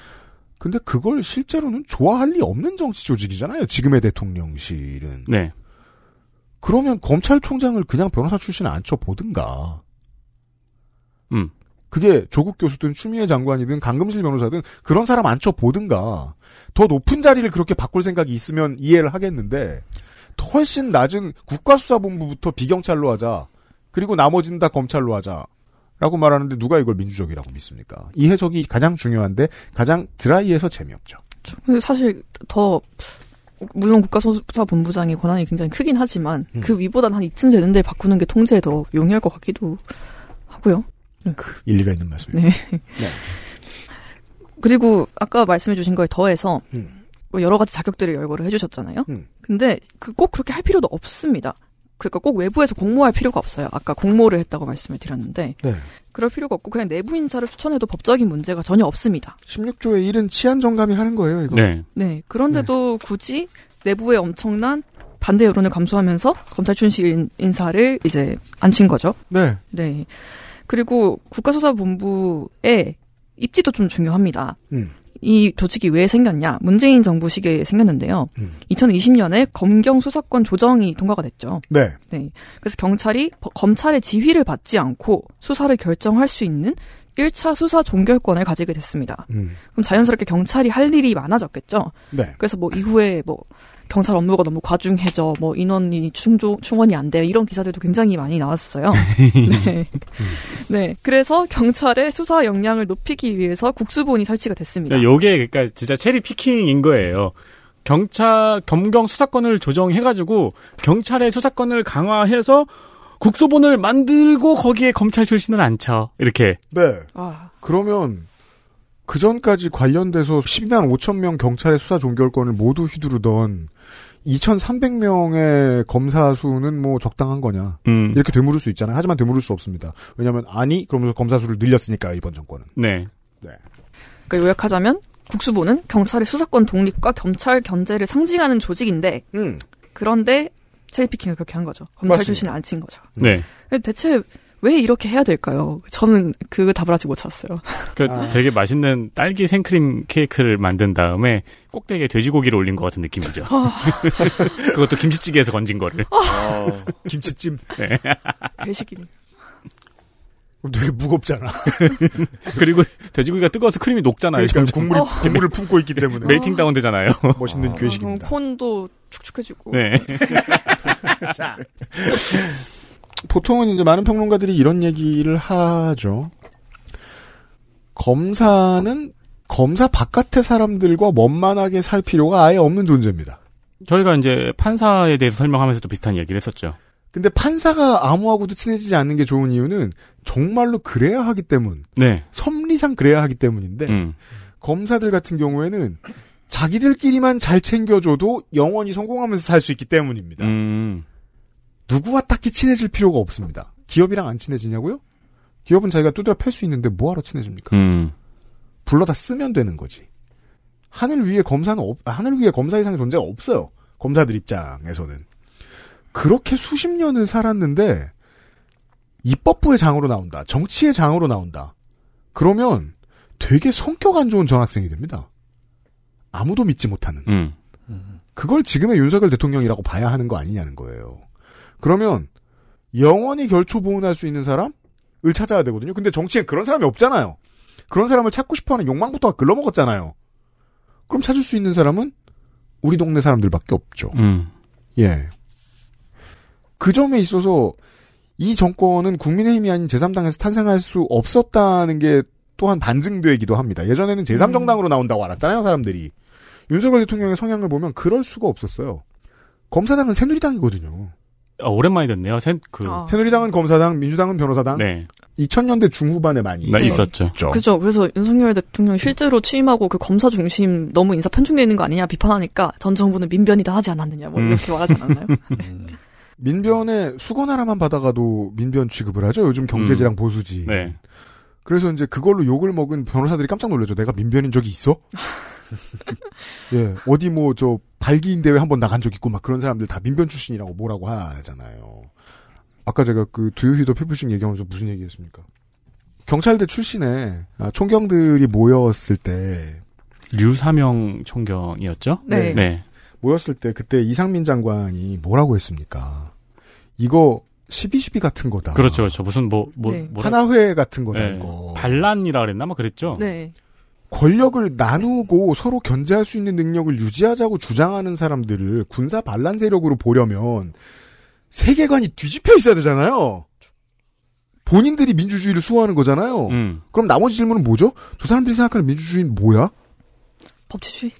근데 그걸 실제로는 좋아할 리 없는 정치 조직이잖아요. 지금의 대통령실은. 네. 그러면 검찰총장을 그냥 변호사 출신 앉혀 보든가. 음. 그게 조국 교수든 추미애 장관이든 강금실 변호사든 그런 사람 앉혀 보든가. 더 높은 자리를 그렇게 바꿀 생각이 있으면 이해를 하겠는데 훨씬 낮은 국가수사본부부터 비경찰로 하자. 그리고 나머지는 다 검찰로 하자. 라고 말하는데 누가 이걸 민주적이라고 믿습니까? 이 해석이 가장 중요한데 가장 드라이해서 재미없죠. 근데 사실 더 물론 국가수사본부장의 권한이 굉장히 크긴 하지만 음. 그 위보단 한 이쯤 되는데 바꾸는 게 통제에 더 용이할 것 같기도 하고요. 일리가 있는 말씀입니다. 네. 그리고 아까 말씀해주신 거에 더해서 음. 뭐 여러 가지 자격들을 열거를 해주셨잖아요. 음. 근데 그 꼭 그렇게 할 필요도 없습니다. 그러니까 꼭 외부에서 공모할 필요가 없어요. 아까 공모를 했다고 말씀을 드렸는데 네. 그럴 필요가 없고 그냥 내부 인사를 추천해도 법적인 문제가 전혀 없습니다. 16조의 1은 치안 정감이 하는 거예요, 이거. 네. 네. 그런데도 굳이 내부의 엄청난 반대 여론을 감수하면서 검찰 출신 인사를 이제 앉힌 거죠. 네. 네. 그리고 국가수사본부의 입지도 좀 중요합니다. 음. 이 조직이 왜 생겼냐? 문재인 정부 시기에 생겼는데요. 음. 2020년에 검경 수사권 조정이 통과가 됐죠. 네. 네. 그래서 경찰이 버- 검찰의 지휘를 받지 않고 수사를 결정할 수 있는 1차 수사 종결권을 가지게 됐습니다. 음. 그럼 자연스럽게 경찰이 할 일이 많아졌겠죠. 네. 그래서 뭐 이후에 뭐 경찰 업무가 너무 과중해져 뭐 인원이 충조, 충원이 안 돼 이런 기사들도 굉장히 많이 나왔어요. (laughs) 네. 네. 그래서 경찰의 수사 역량을 높이기 위해서 국수본이 설치가 됐습니다. 네, 요게 그러니까 진짜 체리 피킹인 거예요. 경찰 검경 수사권을 조정해가지고 경찰의 수사권을 강화해서 국소본을 만들고 거기에 검찰 출신을 앉혀 이렇게. 네. 아, 그러면 그 전까지 관련돼서 12만 5천 명 경찰의 수사 종결권을 모두 휘두르던 2,300명의 검사 수는 뭐 적당한 거냐 음. 이렇게 되물을 수 있잖아요. 하지만 되물을 수 없습니다. 왜냐하면 아니 그러면서 검사 수를 늘렸으니까 이번 정권은. 네. 그러니까 요약하자면 국수본은 경찰의 수사권 독립과 경찰 견제를 상징하는 조직인데 음. 그런데 체리피킹을 그렇게 한 거죠. 검찰. 출신을 안 친 거죠. 네. 대체 왜 이렇게 해야 될까요? 저는 그 답을 아직 못 찾았어요. 그 아. 되게 맛있는 딸기 생크림 케이크를 만든 다음에 꼭대기에 돼지고기를 올린 것 같은 느낌이죠. (laughs) 그것도 김치찌개에서 건진 거를. 아, 김치찜 네. 괴식이네. 그럼 되게 무겁잖아. (laughs) 그리고 돼지고기가 뜨거워서 크림이 녹잖아요. 그러니까. 국물이 국물을 품고 있기 때문에 멜팅 다운 되잖아요. 멋있는 아, 그럼 괴식입니다. 콘도 축축해지고. 네. (laughs) 자. 보통은 이제 많은 평론가들이 이런 얘기를 하죠. 검사는 검사 바깥의 사람들과 원만하게 살 필요가 아예 없는 존재입니다. 저희가 이제 판사에 대해서 설명하면서도 비슷한 이야기를 했었죠. 근데 판사가 아무하고도 친해지지 않는 게 좋은 이유는 정말로 그래야 하기 때문, 네. 섭리상 그래야 하기 때문인데 음. 검사들 같은 경우에는 자기들끼리만 잘 챙겨줘도 영원히 성공하면서 살 수 있기 때문입니다. 음. 누구와 딱히 친해질 필요가 없습니다. 기업이랑 안 친해지냐고요? 기업은 자기가 두드려 팰 수 있는데 뭐하러 친해집니까? 음. 불러다 쓰면 되는 거지. 하늘 위에 검사는 없, 아, 하늘 위에 검사 이상의 존재가 없어요. 검사들 입장에서는. 그렇게 수십 년을 살았는데 입법부의 장으로 나온다. 정치의 장으로 나온다. 그러면 되게 성격 안 좋은 전학생이 됩니다. 아무도 믿지 못하는. 음. 그걸 지금의 윤석열 대통령이라고 봐야 하는 거 아니냐는 거예요. 그러면 영원히 결초 보훈할 수 있는 사람을 찾아야 되거든요. 근데 정치엔 그런 사람이 없잖아요. 그런 사람을 찾고 싶어하는 욕망부터가 글러먹었잖아요. 그럼 찾을 수 있는 사람은 우리 동네 사람들밖에 없죠. 음. 예. 그 점에 있어서 이 정권은 국민의힘이 아닌 제3당에서 탄생할 수 없었다는 게 또한 반증되기도 합니다. 예전에는 제3정당으로 나온다고 알았잖아요, 사람들이. 윤석열 대통령의 성향을 보면 그럴 수가 없었어요. 검사당은 새누리당이거든요. 어, 오랜만에 듣네요. 새, 그, 아. 새누리당은 검사당, 민주당은 변호사당. 네. 2000년대 중후반에 많이 나 있었죠. 그죠. 그래서 윤석열 대통령 실제로 취임하고 그 검사 중심 너무 인사 편중되어 있는 거 아니냐 비판하니까 전 정부는 민변이다 하지 않았느냐 뭐 음. 이렇게 말하지 않았나요? (laughs) 민변에 수건 하나만 받아가도 민변 취급을 하죠. 요즘 경제지랑 보수지. 네. 그래서 이제 그걸로 욕을 먹은 변호사들이 깜짝 놀라죠. 내가 민변인 적이 있어? (laughs) (laughs) 예, 어디 뭐 저 발기인 대회 한번 나간 적 있고 막 그런 사람들 다 민변 출신이라고 뭐라고 하잖아요. 아까 제가 그 두유히도 피플싱 얘기하면서 무슨 얘기했습니까? 경찰대 출신의 아, 총경들이 모였을 때 류사명 총경이었죠? 네. 네. 모였을 때 그때 이상민 장관이 뭐라고 했습니까? 이거 12.12 같은 거다. 그렇죠, 그렇죠. 무슨 뭐, 뭐, 네. 하나회 같은 거다 네. 이거. 반란이라 그랬나? 뭐 그랬죠? 네. 권력을 나누고 서로 견제할 수 있는 능력을 유지하자고 주장하는 사람들을 군사 반란 세력으로 보려면 세계관이 뒤집혀 있어야 되잖아요. 본인들이 민주주의를 수호하는 거잖아요. 음. 그럼 나머지 질문은 뭐죠? 저 사람들이 생각하는 민주주의는 뭐야? 법치주의.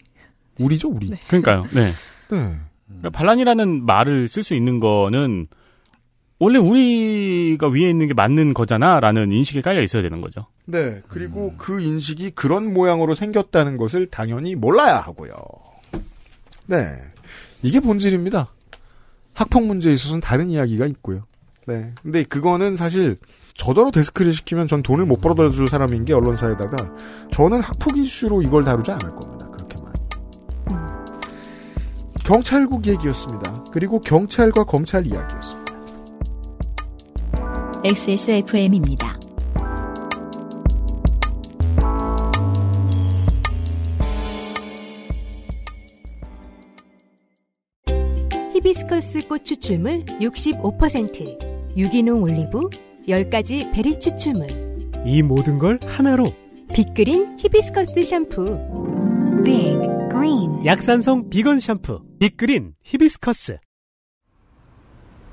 우리죠, 우리. 네. 그러니까요. 네. 네. 그러니까 반란이라는 말을 쓸 수 있는 거는 원래 우리가 위에 있는 게 맞는 거잖아라는 인식이 깔려 있어야 되는 거죠. 네. 그리고 그 인식이 그런 모양으로 생겼다는 것을 당연히 몰라야 하고요. 네. 이게 본질입니다. 학폭 문제에 있어서는 다른 이야기가 있고요. 네. 근데 그거는 사실 저더러 데스크를 시키면 전 돈을 못 벌어다 줄 사람인 게 언론사에다가 저는 학폭 이슈로 이걸 다루지 않을 겁니다. 그렇게 많이. 경찰국 얘기였습니다. 그리고 경찰과 검찰 이야기였습니다. XSFM입니다. 히비스커스 꽃 추출물 65%, 유기농 올리브, 10가지 베리 추출물, 이 모든 걸 하나로 빅그린 히비스커스 샴푸. Big Green 약산성 비건 샴푸 빅그린 히비스커스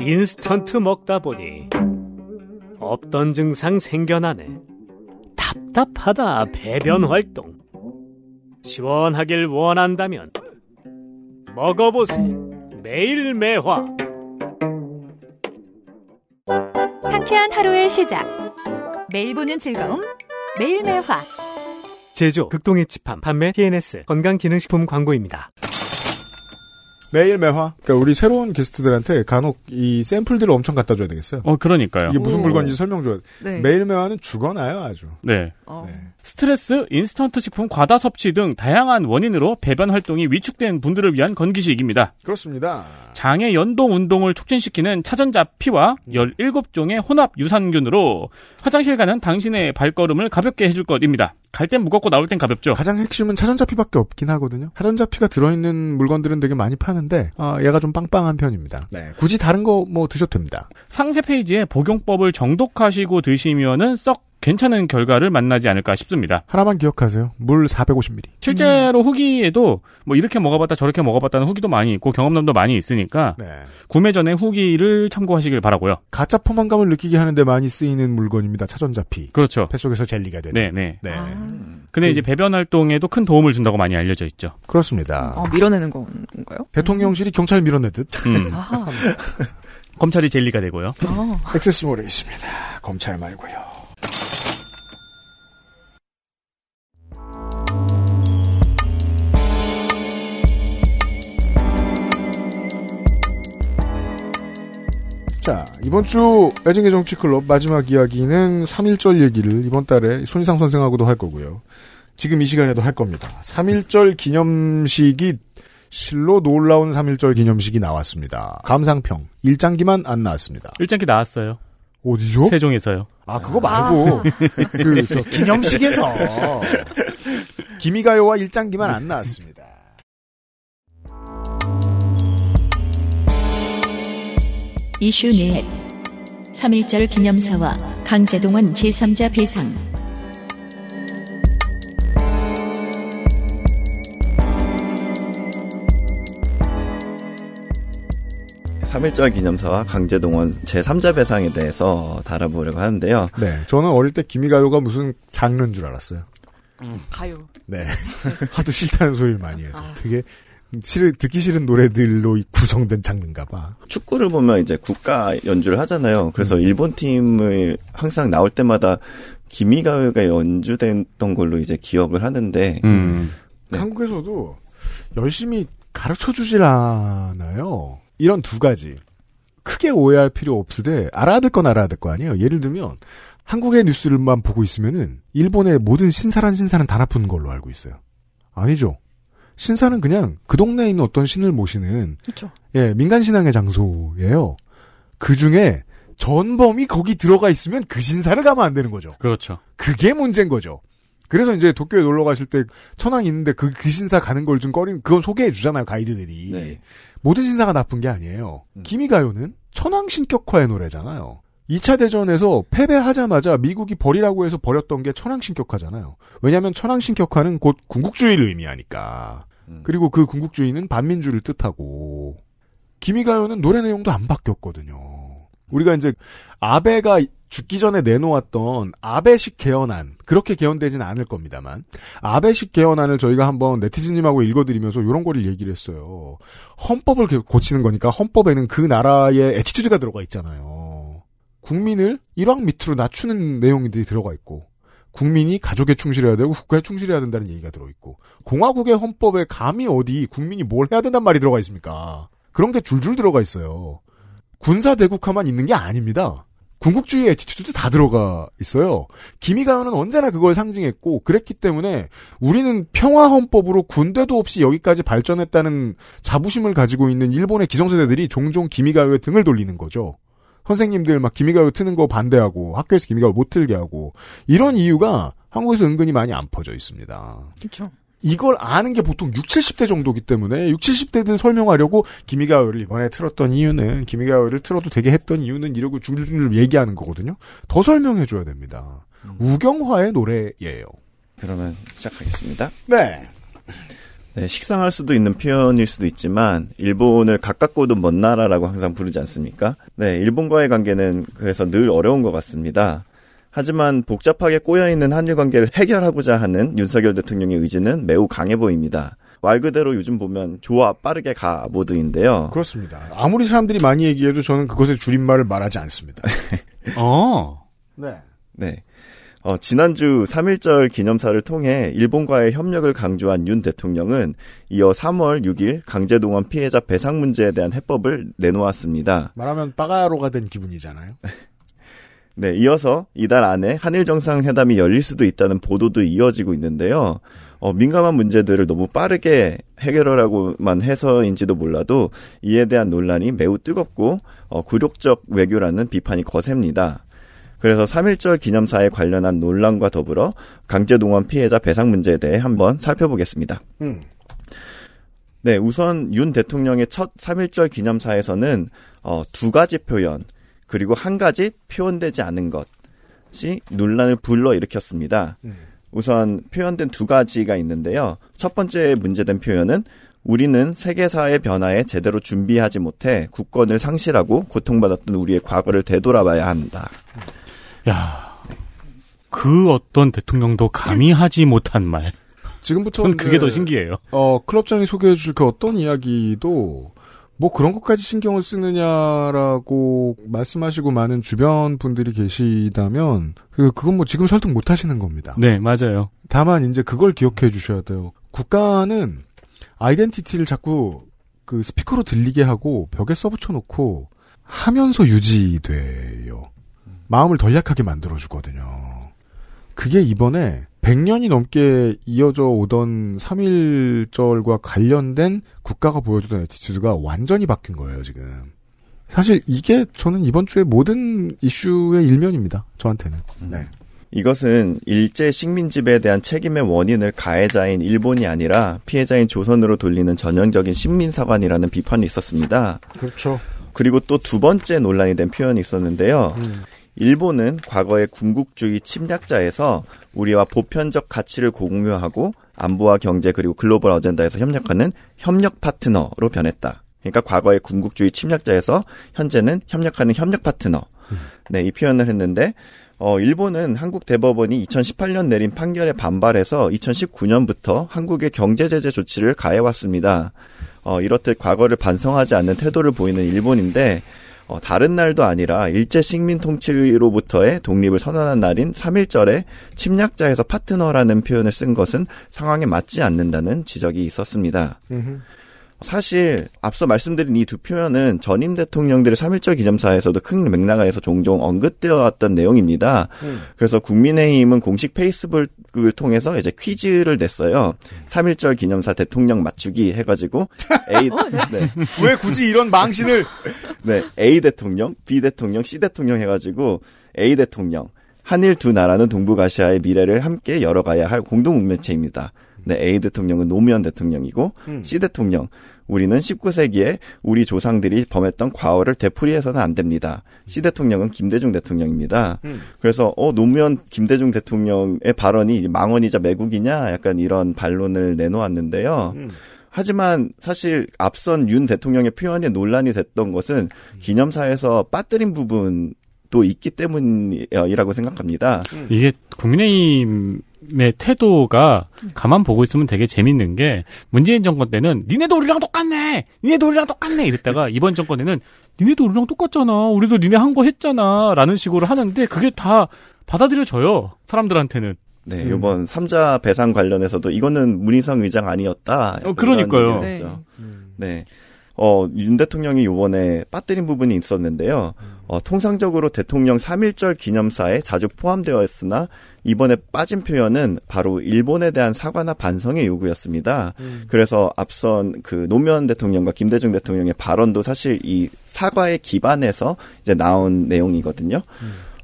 인스턴트 먹다 보니 없던 증상 생겨나네. 답답하다 배변 활동. 시원하길 원한다면 먹어보세요. 매일 매화. 상쾌한 하루의 시작. 매일 보는 즐거움. 매일 매화. 제조 극동의 집함 판매 TNS 건강기능식품 광고입니다. 매일 매화. 그러니까 우리 새로운 게스트들한테 간혹 이 샘플들을 엄청 갖다 줘야 되겠어요. 어, 그러니까요. 이게 무슨 오. 물건인지 설명 줘야 돼. 네. 매일 매화는 죽어나요, 아주. 네. 어. 스트레스, 인스턴트 식품 과다 섭취 등 다양한 원인으로 배변 활동이 위축된 분들을 위한 건기식입니다. 그렇습니다. 장의 연동 운동을 촉진시키는 차전자 피와 17종의 혼합 유산균으로 화장실 가는 당신의 발걸음을 가볍게 해줄 것입니다. 갈 땐 무겁고 나올 땐 가볍죠. 가장 핵심은 차전자 피밖에 없긴 하거든요. 차전자 피가 들어있는 물건들은 되게 많이 파는데 아, 얘가 좀 빵빵한 편입니다. 네. 굳이 다른 거 뭐 드셔도 됩니다. 상세 페이지에 복용법을 정독하시고 드시면은 썩 괜찮은 결과를 만나지 않을까 싶습니다. 하나만 기억하세요. 물 450ml. 실제로 후기에도 뭐 이렇게 먹어봤다 저렇게 먹어봤다는 후기도 많이 있고 경험담도 많이 있으니까 구매 전에 후기를 참고하시길 바라고요. 가짜 포만감을 느끼게 하는데 많이 쓰이는 물건입니다. 차전자피. 그렇죠. 뱃속에서 젤리가 되는. 네, 네. 아. 근데 이제 배변 활동에도 큰 도움을 준다고 많이 알려져 있죠. 그렇습니다. 어, 밀어내는 건가요? 대통령실이 경찰 밀어내듯. 음. 아하. (laughs) 검찰이 젤리가 되고요. 어. 액세스몰에 있습니다. 검찰 말고요. 자, 이번 주 애증의 정치클럽 마지막 이야기는 3.1절 얘기를 이번 달에 손희상 선생하고도 할 거고요. 지금 이 시간에도 할 겁니다. 3.1절 기념식이 실로 놀라운 3.1절 기념식이 나왔습니다. 감상평. 일장기만 안 나왔습니다. 일장기 나왔어요. 어디죠? 세종에서요. 아, 그거 말고, 그, 저, 기념식에서. (laughs) 기미가요와 일장기만 안 나왔습니다. 이슈 넷 3.1절 기념사와 강제동원 제3자 배상 3.1절 기념사와 강제동원 제3자 배상에 대해서 다뤄보려고 하는데요. 네. 저는 어릴 때 기미가요가 무슨 장르인 줄 알았어요. 가요. 네. (laughs) 하도 싫다는 소리를 많이 해서. 되게, 싫은, 듣기 싫은 노래들로 구성된 장르인가 봐. 축구를 보면 이제 국가 연주를 하잖아요. 음. 그래서 일본 팀을 항상 나올 때마다 기미가요가 연주됐던 걸로 이제 기억을 하는데 음. 네. 한국에서도 열심히 가르쳐 주질 않아요. 이런 두 가지. 크게 오해할 필요 없으되 알아야 될건 알아야 될거 아니에요. 예를 들면 한국의 뉴스를만 보고 있으면은 일본의 모든 신사란 신사는 다 나쁜 걸로 알고 있어요. 아니죠. 신사는 그냥 그 동네에 있는 어떤 신을 모시는 그렇죠. 예, 민간 신앙의 장소예요. 그 중에 전범이 거기 들어가 있으면 그 신사를 가면 안 되는 거죠. 그렇죠. 그게 문제인 거죠. 그래서 이제 도쿄에 놀러 가실 때 천황 있는데 그, 그 신사 가는 걸 좀 꺼린, 그건 소개해 주잖아요, 가이드들이. 모든 신사가 나쁜 게 아니에요. 기미가요는 천황 신격화의 노래잖아요. 2차 대전에서 패배하자마자 미국이 버리라고 해서 버렸던 게 천황 신격화잖아요. 왜냐하면 천황 신격화는 곧 궁극주의를 의미하니까. 그리고 그 궁극주의는 반민주를 뜻하고. 기미가요는 노래 내용도 안 바뀌었거든요. 우리가 이제 아베가 죽기 전에 내놓았던 아베식 개헌안 그렇게 개헌되지는 않을 겁니다만 아베식 개헌안을 저희가 한번 네티즌님하고 읽어드리면서 이런 거를 얘기를 했어요. 헌법을 고치는 거니까 헌법에는 그 나라의 attitude가 들어가 있잖아요. 국민을 일왕 밑으로 낮추는 내용들이 들어가 있고 국민이 가족에 충실해야 되고 국가에 충실해야 된다는 얘기가 들어있고 공화국의 헌법에 감히 어디 국민이 뭘 해야 된다는 말이 들어가 있습니까? 그런 게 줄줄 들어가 있어요. 군사 대국화만 있는 게 아닙니다. 군국주의 attitude 다 들어가 있어요. 기미가요는 언제나 그걸 상징했고 그랬기 때문에 우리는 평화 헌법으로 군대도 없이 여기까지 발전했다는 자부심을 가지고 있는 일본의 기성세대들이 종종 기미가요에 등을 돌리는 거죠. 선생님들 막 기미가요 트는 거 반대하고 학교에서 기미가요 못 틀게 하고 이런 이유가 한국에서 은근히 많이 안 퍼져 있습니다. 그렇죠. 이걸 아는 게 보통 6, 70대 정도기 때문에 6, 70대들 설명하려고 기미가요를 이번에 틀었던 이유는 기미가요를 틀어도 되게 했던 이유는 이러고 줄줄줄 얘기하는 거거든요. 더 설명해 줘야 됩니다. 우경화의 노래예요. 그러면 시작하겠습니다. 네. 네, 식상할 수도 있는 표현일 수도 있지만 일본을 가깝고도 먼 나라라고 항상 부르지 않습니까? 네, 일본과의 관계는 그래서 늘 어려운 것 같습니다. 하지만 복잡하게 꼬여 있는 한일 관계를 해결하고자 하는 윤석열 대통령의 의지는 매우 강해 보입니다. 말 그대로 요즘 보면 좋아 빠르게 가 모드인데요. 그렇습니다. 아무리 사람들이 많이 얘기해도 저는 그것의 줄임말을 말하지 않습니다. (laughs) 어. 네. 네. 어, 지난주 3.1절 기념사를 통해 일본과의 협력을 강조한 윤 대통령은 이어 3월 6일 강제동원 피해자 배상 문제에 대한 해법을 내놓았습니다. 말하면 빠가로가 된 기분이잖아요. (laughs) 네, 이어서 이달 안에 한일 정상회담이 열릴 수도 있다는 보도도 이어지고 있는데요. 어, 민감한 문제들을 너무 빠르게 해결하라고만 해서인지도 몰라도 이에 대한 논란이 매우 뜨겁고 어, 굴욕적 외교라는 비판이 거셉니다. 그래서 3.1절 기념사에 관련한 논란과 더불어 강제동원 피해자 배상 문제에 대해 한번 살펴보겠습니다. 음. 네, 우선 윤 대통령의 첫 3.1절 기념사에서는 어, 두 가지 표현 그리고 한 가지 표현되지 않은 것이 논란을 불러일으켰습니다. 우선 표현된 두 가지가 있는데요. 첫 번째 문제된 표현은 우리는 세계사의 변화에 제대로 준비하지 못해 국권을 상실하고 고통받았던 우리의 과거를 되돌아봐야 한다. 야, 그 어떤 대통령도 감히 하지 못한 말. 지금부터 전 그게 더 신기해요. 어, 클럽장이 소개해 줄 그 어떤 이야기도 뭐 그런 것까지 신경을 쓰느냐라고 말씀하시고 많은 주변 분들이 계시다면 그 그건 뭐 지금 설득 못 하시는 겁니다. 네, 맞아요. 다만 이제 그걸 기억해 주셔야 돼요. 국가는 identity를 자꾸 그 스피커로 들리게 하고 벽에 써붙여 놓고 하면서 유지돼요. 마음을 덜 약하게 만들어 주거든요. 그게 이번에 100년이 넘게 이어져 오던 3.1절과 관련된 국가가 보여주던 attitude가 완전히 바뀐 거예요, 지금. 사실 이게 저는 이번 주에 모든 이슈의 일면입니다. 저한테는. 네. 이것은 일제 식민지배에 대한 책임의 원인을 가해자인 일본이 아니라 피해자인 조선으로 돌리는 전형적인 식민사관이라는 비판이 있었습니다. 그렇죠. 그리고 또 두 번째 논란이 된 표현이 있었는데요. 일본은 과거의 군국주의 침략자에서 우리와 보편적 가치를 공유하고 안보와 경제 그리고 글로벌 어젠다에서 협력하는 협력 파트너로 변했다. 그러니까 과거의 군국주의 침략자에서 현재는 협력하는 협력 파트너. 네, 이 표현을 했는데 어, 일본은 한국 대법원이 2018년 내린 판결에 반발해서 2019년부터 한국의 경제 제재 조치를 가해왔습니다. 어, 이렇듯 과거를 반성하지 않는 태도를 보이는 일본인데 어, 다른 날도 아니라 일제 식민 통치로부터의 독립을 선언한 날인 3.1절에 침략자에서 파트너라는 표현을 쓴 것은 상황에 맞지 않는다는 지적이 있었습니다. 사실 앞서 말씀드린 이 두 표현은 전임 대통령들의 3.1절 기념사에서도 큰 맥락에서 종종 언급되어 왔던 내용입니다. 음. 그래서 국민의힘은 공식 페이스북을 통해서 이제 퀴즈를 냈어요. 3.1절 기념사 대통령 맞추기 해가지고 (laughs) A, 네. 왜 굳이 이런 망신을? (laughs) 네, A 대통령, B 대통령, C 대통령 해가지고 A 대통령, 한일 두 나라는 동북아시아의 미래를 함께 열어가야 할 공동 운명체입니다. 네, A 대통령은 노무현 대통령이고 음. C 대통령 우리는 19세기에 우리 조상들이 범했던 과오를 되풀이해서는 안 됩니다. C 대통령은 김대중 대통령입니다. 음. 그래서 어 노무현 김대중 대통령의 발언이 이제 망언이자 매국이냐 약간 이런 반론을 내놓았는데요. 음. 하지만 사실 앞선 윤 대통령의 표현이 논란이 됐던 것은 기념사에서 빠뜨린 부분 도 있기 때문이라고 생각합니다. 이게 국민의힘 의 태도가 가만 보고 있으면 되게 재밌는 게 문재인 정권 때는 니네도 우리랑 똑같네, 니네도 우리랑 똑같네 이랬다가 이번 정권에는 니네도 우리랑 똑같잖아, 우리도 니네 한 거 했잖아라는 식으로 하는데 그게 다 받아들여져요 사람들한테는. 네, 이번 삼자 배상 관련해서도 이거는 문희상 의장 아니었다. 어, 그러니까요. 얘기를 했죠. 네. 어, 윤 대통령이 요번에 빠뜨린 부분이 있었는데요. 어, 통상적으로 대통령 3.1절 기념사에 자주 포함되어 있으나 이번에 빠진 표현은 바로 일본에 대한 사과나 반성의 요구였습니다. 그래서 앞선 그 노무현 대통령과 김대중 대통령의 발언도 사실 이 사과에 기반해서 이제 나온 내용이거든요.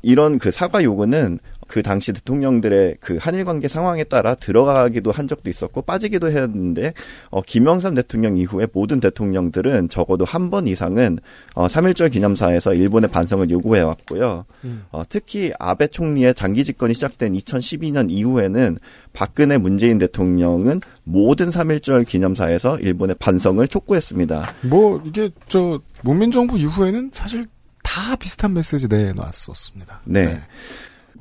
이런 그 사과 요구는 그 당시 대통령들의 그 한일 관계 상황에 따라 들어가기도 한 적도 있었고 빠지기도 했는데 어 김영삼 대통령 이후에 모든 대통령들은 적어도 한 번 이상은 어 3.1절 기념사에서 일본의 반성을 요구해 왔고요. 음. 어 특히 아베 총리의 장기 집권이 시작된 2012년 이후에는 박근혜 문재인 대통령은 모든 3.1절 기념사에서 일본의 반성을 촉구했습니다. 뭐 이게 저 문민정부 이후에는 사실 다 비슷한 메시지 내놨었습니다. 네.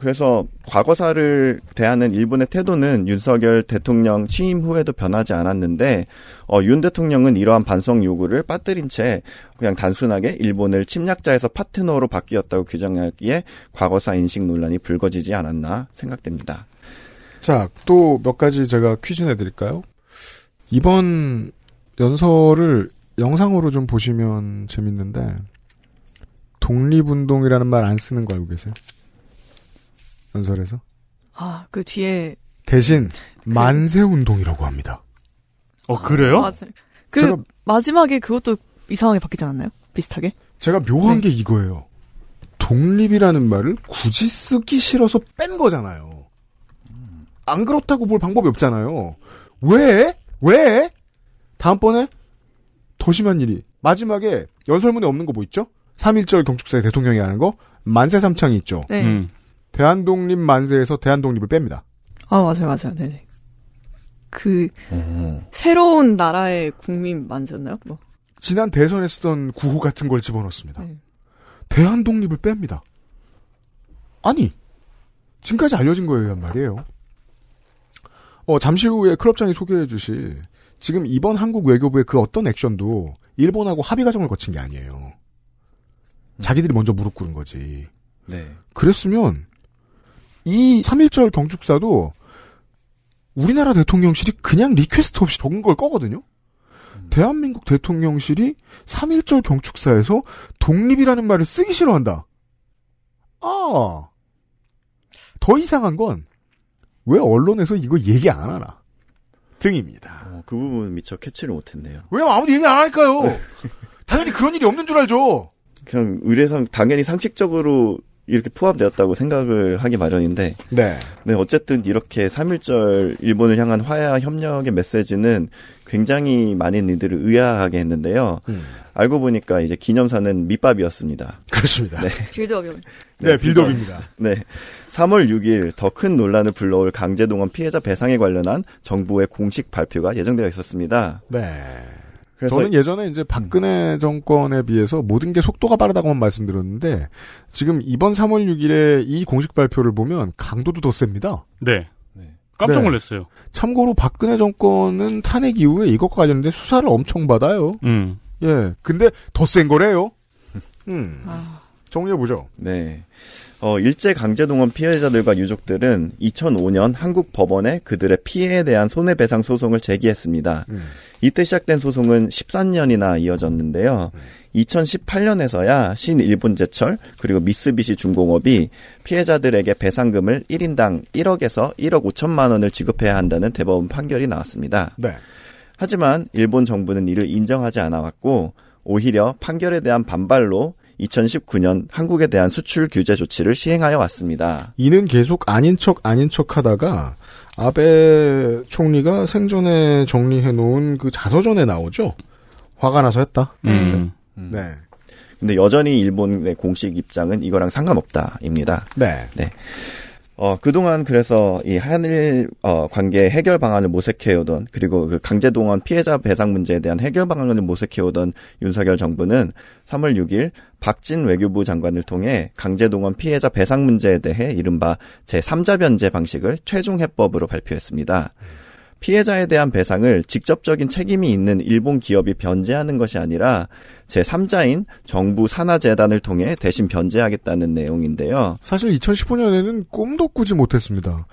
그래서 과거사를 대하는 일본의 태도는 윤석열 대통령 취임 후에도 변하지 않았는데 어, 윤 대통령은 이러한 반성 요구를 빠뜨린 채 그냥 단순하게 일본을 침략자에서 파트너로 바뀌었다고 규정하기에 과거사 인식 논란이 불거지지 않았나 생각됩니다. 자, 또 몇 가지 제가 퀴즈 내드릴까요? 이번 연설을 영상으로 좀 보시면 재밌는데, 독립운동이라는 말 안 쓰는 거 알고 계세요? 연설에서? 아, 그 뒤에. 대신, 만세운동이라고 합니다. 어, 그래요? 맞아요. 그, 제가- 마지막에 그것도 이상하게 바뀌지 않았나요? 비슷하게? 제가 묘한 게 이거예요. 독립이라는 말을 굳이 쓰기 싫어서 뺀 거잖아요. 안 그렇다고 볼 방법이 없잖아요. 왜? 왜? 다음번에 더 심한 일이. 마지막에 연설문에 없는 거 뭐 있죠? 3.1절 경축사에 대통령이 하는 거 만세 삼창이 있죠. 네. 음. 대한독립 만세에서 대한독립을 뺍니다. 아, 맞아요, 맞아요. 네네. 그, 새로운 나라의 국민 만세였나요? 뭐. 지난 대선에 쓰던 구호 같은 걸 집어넣습니다. 네. 대한독립을 뺍니다. 아니, 지금까지 알려진 거에 의한 말이에요. 어, 잠시 후에 클럽장이 소개해 주실 지금 이번 한국 외교부의 그 어떤 액션도 일본하고 합의 과정을 거친 게 아니에요. 자기들이 먼저 무릎 꿇은 거지. 네. 그랬으면 이 3.1절 경축사도 우리나라 대통령실이 그냥 request 없이 적은 걸 거거든요. 대한민국 대통령실이 3.1절 경축사에서 독립이라는 말을 쓰기 싫어한다. 아. 더 이상한 건 왜 언론에서 이거 얘기 안 하나? 등입니다. 어, 그 부분 미처 캐치를 못했네요. 왜냐면 아무도 얘기 안 하니까요. (laughs) 당연히 그런 일이 없는 줄 알죠. 그냥 의례상 당연히 상식적으로 이렇게 포함되었다고 생각을 하기 마련인데 네. 네, 어쨌든 이렇게 3.1절 일본을 향한 화해와 협력의 메시지는 굉장히 많은 이들을 의아하게 했는데요. 음. 알고 보니까 이제 기념사는 밑밥이었습니다. 그렇습니다. 네. (laughs) 빌드업이요. 네, 빌드업입니다. 네. 3월 6일 더 큰 논란을 불러올 강제동원 피해자 배상에 관련한 정부의 공식 발표가 예정되어 있었습니다. 네. 그래서 저는 예전에 이제 박근혜 정권에 비해서 모든 게 속도가 빠르다고만 말씀드렸는데 지금 이번 3월 6일에 이 공식 발표를 보면 강도도 더 셉니다. 네. 깜짝 네. 놀랐어요. 참고로 박근혜 정권은 탄핵 이후에 이것과 관련된 수사를 엄청 받아요. 음. 예. 근데 더 센 거래요. 음. 정리해보죠. 네. 어, 일제 강제동원 피해자들과 유족들은 2005년 한국 법원에 그들의 피해에 대한 손해배상 소송을 제기했습니다. 이때 시작된 소송은 13년이나 이어졌는데요. 2018년에서야 신일본제철 그리고 미쓰비시 중공업이 피해자들에게 배상금을 1인당 1억에서 1억 5천만 원을 지급해야 한다는 대법원 판결이 나왔습니다. 네. 하지만 일본 정부는 이를 인정하지 않아 왔고 오히려 판결에 대한 반발로 2019년 한국에 대한 수출 규제 조치를 시행하여 왔습니다. 이는 계속 아닌 척 아닌 척 하다가 아베 총리가 생전에 정리해 놓은 그 자서전에 나오죠. 화가 나서 했다. 음. 네. 근데 여전히 일본의 공식 입장은 이거랑 상관없다입니다. 네. 네. 어, 그동안 그래서 이 한일 어, 관계 해결 방안을 모색해오던 그리고 그 강제동원 피해자 배상 문제에 대한 해결 방안을 모색해오던 윤석열 정부는 3월 6일 박진 외교부 장관을 통해 강제동원 피해자 배상 문제에 대해 이른바 제3자 변제 방식을 최종 해법으로 발표했습니다. 피해자에 대한 배상을 직접적인 책임이 있는 일본 기업이 변제하는 것이 아니라 제3자인 정부 산하재단을 통해 대신 변제하겠다는 내용인데요. 사실 2015년에는 꿈도 꾸지 못했습니다.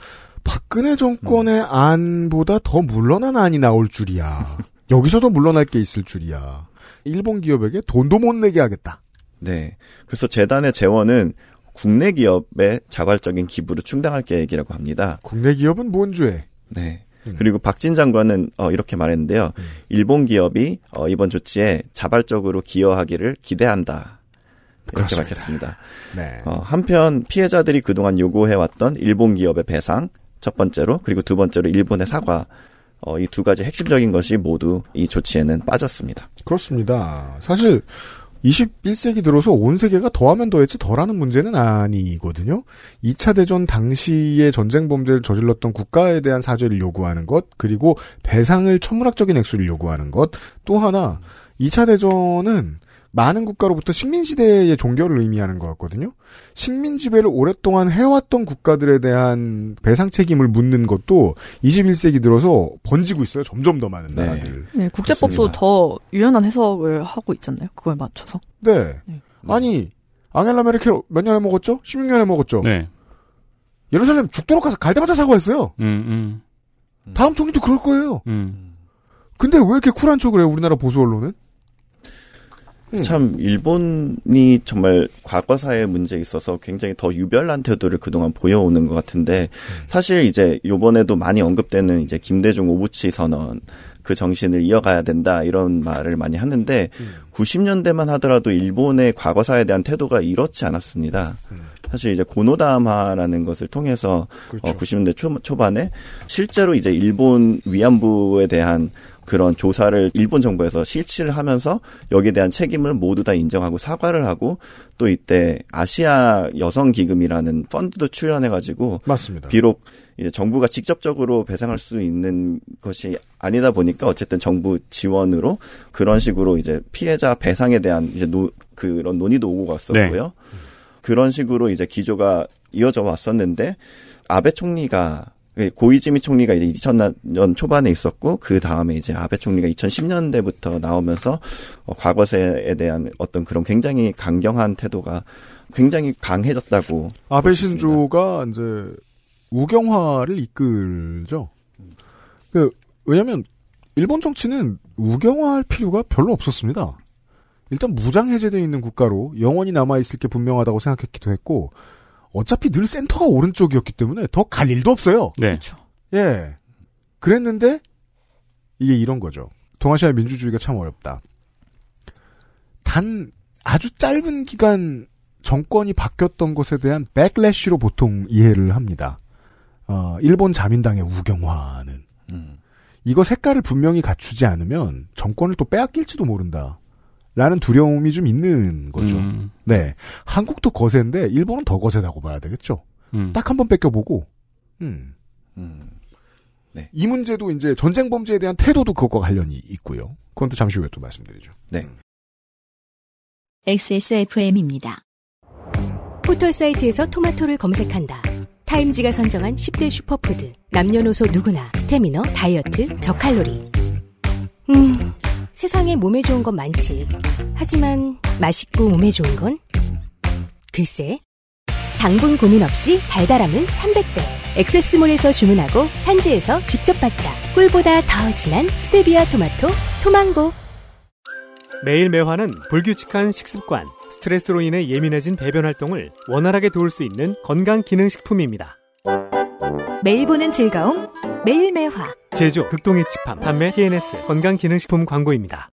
박근혜 정권의 안보다 더 물러난 안이 나올 줄이야. (laughs) 여기서도 물러날 게 있을 줄이야. 일본 기업에게 돈도 못 내게 하겠다. 네. 그래서 재단의 재원은 국내 기업의 자발적인 기부를 충당할 계획이라고 합니다. 국내 기업은 뭔 죄? 네. 그리고 박진 장관은 어, 이렇게 말했는데요. 일본 기업이 어, 이번 조치에 자발적으로 기여하기를 기대한다. 이렇게 그렇습니다. 밝혔습니다. 네. 어, 한편 피해자들이 그동안 요구해왔던 일본 기업의 배상 첫 번째로 그리고 두 번째로 일본의 사과 어, 이 두 가지 핵심적인 것이 모두 이 조치에는 빠졌습니다. 그렇습니다. 사실 21세기 들어서 온 세계가 더하면 더했지 덜하는 문제는 아니거든요. 2차 대전 당시에 전쟁 범죄를 저질렀던 국가에 대한 사죄를 요구하는 것, 그리고 배상을 천문학적인 액수를 요구하는 것, 또 하나 2차 대전은 많은 국가로부터 식민지대의 종결을 의미하는 것 같거든요. 식민 지배를 오랫동안 해왔던 국가들에 대한 배상 책임을 묻는 것도 21세기 들어서 번지고 있어요. 점점 더 많은 나라들. 네, 국제법도 그렇습니다. 더 유연한 해석을 하고 있잖아요. 그거에 맞춰서. 네. 아니, 앙헬라 메르켈 몇 년에 먹었죠? 16년에 먹었죠? 네. 예루살렘 죽도록 가서 갈 때마다 사과했어요. 음, 음, 다음 총리도 그럴 거예요. 음. 근데 왜 이렇게 쿨한 척을 해요, 우리나라 보수 언론은? 음. 참 일본이 정말 과거사의 문제에 있어서 굉장히 더 유별난 태도를 그동안 보여오는 것 같은데 사실 이제 요번에도 많이 언급되는 이제 김대중 오부치 선언 그 정신을 이어가야 된다 이런 말을 많이 하는데 90년대만 하더라도 일본의 과거사에 대한 태도가 이렇지 않았습니다. 사실 이제 고노다마라는 것을 통해서 어, 90년대 초, 초반에 실제로 이제 일본 위안부에 대한 그런 조사를 일본 정부에서 실시를 하면서 여기에 대한 책임을 모두 다 인정하고 사과를 하고 또 이때 아시아 여성 기금이라는 펀드도 출연해 가지고 맞습니다. 비록 이제 정부가 직접적으로 배상할 수 있는 것이 아니다 보니까 어쨌든 정부 지원으로 그런 식으로 이제 피해자 배상에 대한 이제 노, 그런 논의도 오고 갔었고요. 그런 식으로 이제 기조가 이어져 왔었는데 아베 총리가 고이즈미 총리가 이제 2000년 초반에 있었고 그 다음에 이제 아베 총리가 2010년대부터 나오면서 어, 과거세에 대한 어떤 그런 굉장히 강경한 태도가 굉장히 강해졌다고 아베. 신조가 이제 우경화를 이끌죠. 그, 왜냐면, 일본 정치는 우경화할 필요가 별로 없었습니다. 일단 무장 해제되어 있는 국가로 영원히 남아 있을 게 분명하다고 생각했기도 했고, 어차피 늘 센터가 오른쪽이었기 때문에 더 갈 일도 없어요. 네. 예. 그랬는데, 이게 이런 거죠. 동아시아의 민주주의가 참 어렵다. 단, 아주 짧은 기간 정권이 바뀌었던 것에 대한 백래쉬로 보통 이해를 합니다. 어, 일본 자민당의 우경화는. 이거 색깔을 분명히 갖추지 않으면 정권을 또 빼앗길지도 모른다. 라는 두려움이 좀 있는 거죠. 음. 네. 한국도 거세인데, 일본은 더 거세다고 봐야 되겠죠. 음. 딱 한 번 뺏겨보고, 음. 네. 이 문제도 이제 전쟁 범죄에 대한 태도도 그것과 관련이 있고요. 그건 또 잠시 후에 또 말씀드리죠. 네. XSFM입니다. 포털 사이트에서 토마토를 검색한다. 타임지가 선정한 10대 슈퍼푸드. 남녀노소 누구나 스테미너, 다이어트, 저칼로리. 음, 세상에 몸에 좋은 건 많지. 하지만 맛있고 몸에 좋은 건? 글쎄. 당분 고민 없이 달달함은 300배. 액세스몰에서 주문하고 산지에서 직접 받자. 꿀보다 더 진한 스테비아 토마토, 토망고. 매일 매화는 불규칙한 식습관, 스트레스로 인해 예민해진 배변 활동을 원활하게 도울 수 있는 건강 기능 식품입니다. 매일 보는 즐거움, 매일 매화. 제조 극동의 집함 판매 TNS 건강 기능 식품 광고입니다.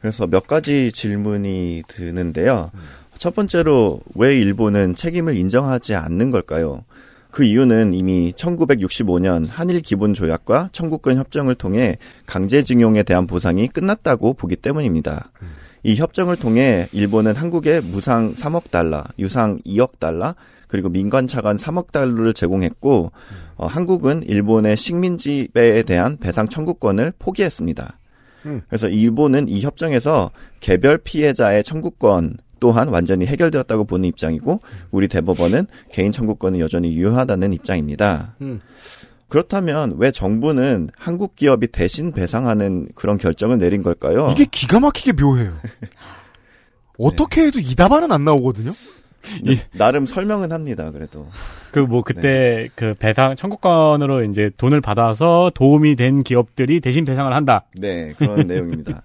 그래서 몇 가지 질문이 드는데요. 첫 번째로 왜 일본은 책임을 인정하지 않는 걸까요? 그 이유는 이미 1965년 한일 기본 조약과 청구권 협정을 통해 강제징용에 대한 보상이 끝났다고 보기 때문입니다. 이 협정을 통해 일본은 한국에 무상 3억 달러, 유상 2억 달러, 그리고 민간 차관 3억 달러를 제공했고 어, 한국은 일본의 식민지배에 대한 배상 청구권을 포기했습니다. 음. 그래서 일본은 이 협정에서 개별 피해자의 청구권 또한 완전히 해결되었다고 보는 입장이고 우리 대법원은 개인 청구권은 여전히 유효하다는 입장입니다. 음. 그렇다면 왜 정부는 한국 기업이 대신 배상하는 그런 결정을 내린 걸까요? 이게 기가 막히게 묘해요. (laughs) 어떻게 해도 이 답안은 안 나오거든요? 이- 나름 설명은 합니다. 그래도 그 뭐 그때 그 배상 청구권으로 이제 돈을 받아서 도움이 된 기업들이 대신 배상을 한다. 네 그런 내용입니다.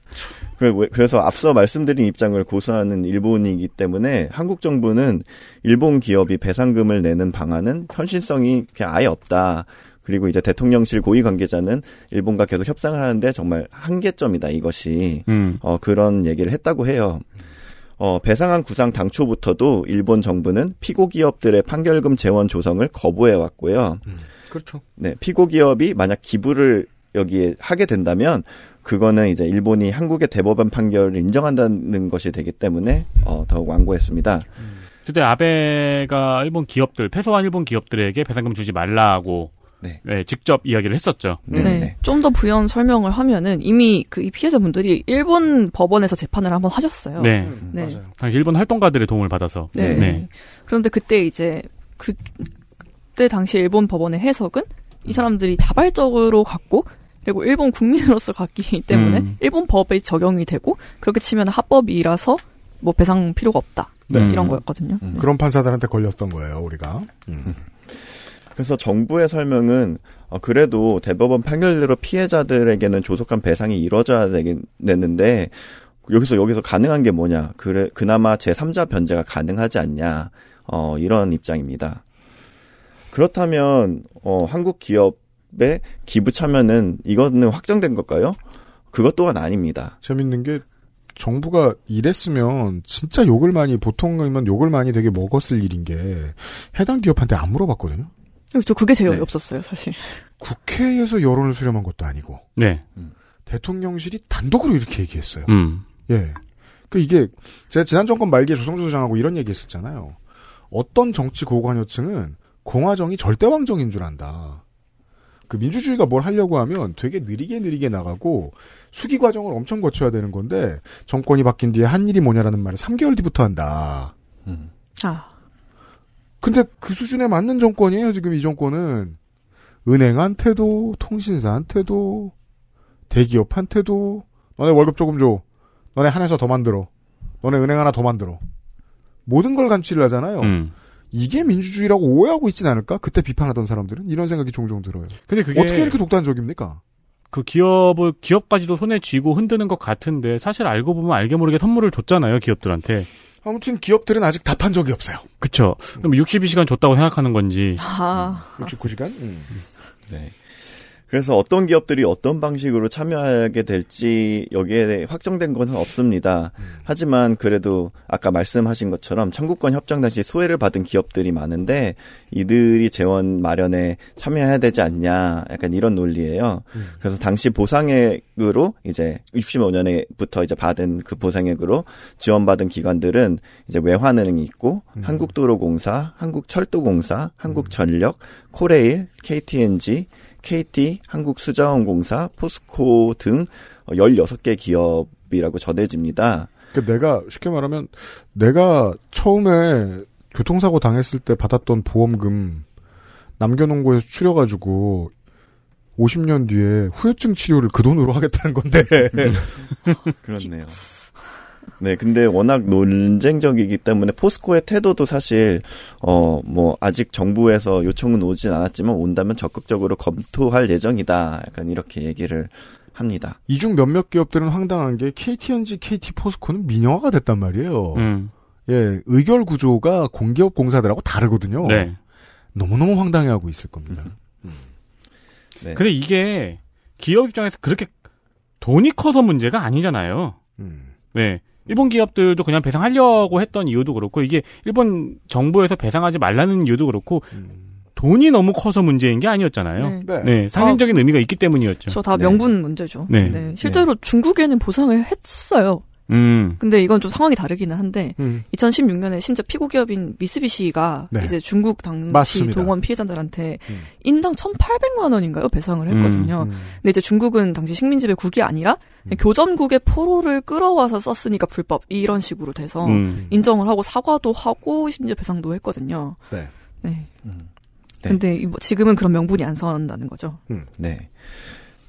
그래- 그래서 앞서 말씀드린 입장을 고수하는 일본이기 때문에 한국 정부는 일본 기업이 배상금을 내는 방안은 현실성이 그냥 아예 없다. 그리고 이제 대통령실 고위 관계자는 일본과 계속 협상을 하는데 정말 한계점이다 이것이 음. 어, 그런 얘기를 했다고 해요. 어, 배상한 구상 당초부터도 일본 정부는 피고 기업들의 판결금 재원 조성을 거부해 왔고요. 그렇죠. 네, 피고 기업이 만약 기부를 여기에 하게 된다면 그거는 이제 일본이 한국의 대법원 판결을 인정한다는 것이 되기 때문에 어, 더욱 완고했습니다. 그때 아베가 일본 기업들 패소한 일본 기업들에게 배상금 주지 말라고 네, 직접 이야기를 했었죠. 네. 좀 더 부연 설명을 하면은 이미 그이 피해자분들이 일본 법원에서 재판을 한번 하셨어요. 네. 네. 당시 일본 활동가들의 도움을 받아서. 네. 그런데 그때 이제 그 그때 당시 일본 법원의 해석은 이 사람들이 자발적으로 갖고 그리고 일본 국민으로서 갖기 (laughs) 때문에 음. 일본 법에 적용이 되고 그렇게 치면 합법이라서 뭐 배상 필요가 없다 네. 이런 거였거든요. 네. 그런 판사들한테 걸렸던 거예요, 우리가. (laughs) 음. 그래서 정부의 설명은 어, 그래도 대법원 판결대로 피해자들에게는 조속한 배상이 이루어져야 되겠는데 여기서 여기서 가능한 게 뭐냐? 그래 그나마 제3자 변제가 가능하지 않냐? 어, 이런 입장입니다. 그렇다면 어, 한국 기업의 기부 참여는 이거는 확정된 걸까요? 그것 또한 아닙니다. 재밌는 게 정부가 이랬으면 진짜 욕을 많이 보통이면 욕을 많이 되게 먹었을 일인 게 해당 기업한테 안 물어봤거든요. 그렇죠. 그게 네. 제일 어이없었어요, 사실. 국회에서 여론을 수렴한 것도 아니고 네. 대통령실이 단독으로 이렇게 얘기했어요. 음. 예. 그 이게 제가 지난 정권 말기에 조성조 소장하고 이런 얘기했었잖아요. 어떤 정치 고관여층은 공화정이 절대왕정인 줄 안다. 그 민주주의가 뭘 하려고 하면 되게 느리게 느리게 나가고 수기 과정을 엄청 거쳐야 되는 건데 정권이 바뀐 뒤에 한 일이 뭐냐라는 말을 3개월 뒤부터 한다. 아. 근데 그 수준에 맞는 정권이에요, 지금 이 정권은. 은행한테도, 통신사한테도, 대기업한테도, 너네 월급 조금 줘. 너네 한 회사 더 만들어. 너네 은행 하나 더 만들어. 모든 걸 감치를 하잖아요. 음. 이게 민주주의라고 오해하고 있진 않을까? 그때 비판하던 사람들은 이런 생각이 종종 들어요. 근데 그게 어떻게 이렇게 독단적입니까? 그 기업을 기업까지도 손에 쥐고 흔드는 것 같은데 사실 알고 보면 알게 모르게 선물을 줬잖아요 기업들한테. 아무튼 기업들은 아직 답한 적이 없어요. 그쵸. 그럼 62시간 줬다고 생각하는 건지. 아. 69시간? 네. 그래서 어떤 기업들이 어떤 방식으로 참여하게 될지 여기에 확정된 것은 없습니다. 하지만 그래도 아까 말씀하신 것처럼 청구권 협정 당시 수혜를 받은 기업들이 많은데 이들이 재원 마련에 참여해야 되지 않냐 약간 이런 논리예요. 그래서 당시 보상액으로 이제 65년에부터 이제 받은 그 보상액으로 지원받은 기관들은 이제 외환은행이 있고 한국도로공사, 한국철도공사, 한국전력, 코레일, KTNG KT, 한국수자원공사, 포스코 등 16개 기업이라고 전해집니다. 그 내가 쉽게 말하면 내가 처음에 교통사고 당했을 때 받았던 보험금 남겨놓은 거에서 추려가지고 50년 뒤에 후유증 치료를 그 돈으로 하겠다는 건데. (laughs) (laughs) 그렇네요. 네, 근데 워낙 논쟁적이기 때문에 포스코의 태도도 사실 어 뭐 아직 정부에서 요청은 오진 않았지만 온다면 적극적으로 검토할 예정이다. 약간 이렇게 얘기를 합니다. 이 중 몇몇 기업들은 황당한 게 KTNG, KT 포스코는 민영화가 됐단 말이에요. 음. 예, 의결 구조가 공기업 공사들하고 다르거든요. 네. 너무너무 황당해하고 있을 겁니다. 네. 근데 이게 기업 입장에서 그렇게 돈이 커서 문제가 아니잖아요. 네. 일본 기업들도 그냥 배상하려고 했던 이유도 그렇고 이게 일본 정부에서 배상하지 말라는 이유도 그렇고 돈이 너무 커서 문제인 게 아니었잖아요. 네. 네. 상징적인 의미가 있기 때문이었죠. 저 다 명분 문제죠. 네. 실제로 중국에는 보상을 했어요. 음. 근데 이건 좀 상황이 다르기는 한데 음. 2016년에 심지어 피고 기업인 미쓰비시가 네. 이제 중국 당시 맞습니다. 동원 피해자들한테 인당 1,800만 원인가요 배상을 했거든요. 음, 음. 근데 이제 중국은 당시 식민지배 국이 아니라 그냥 교전국의 포로를 끌어와서 썼으니까 불법 이런 식으로 돼서 음. 인정을 하고 사과도 하고 심지어 배상도 했거든요. 네. 네. 네. 근데 이뭐 지금은 그런 명분이 안 선다는 거죠. 네.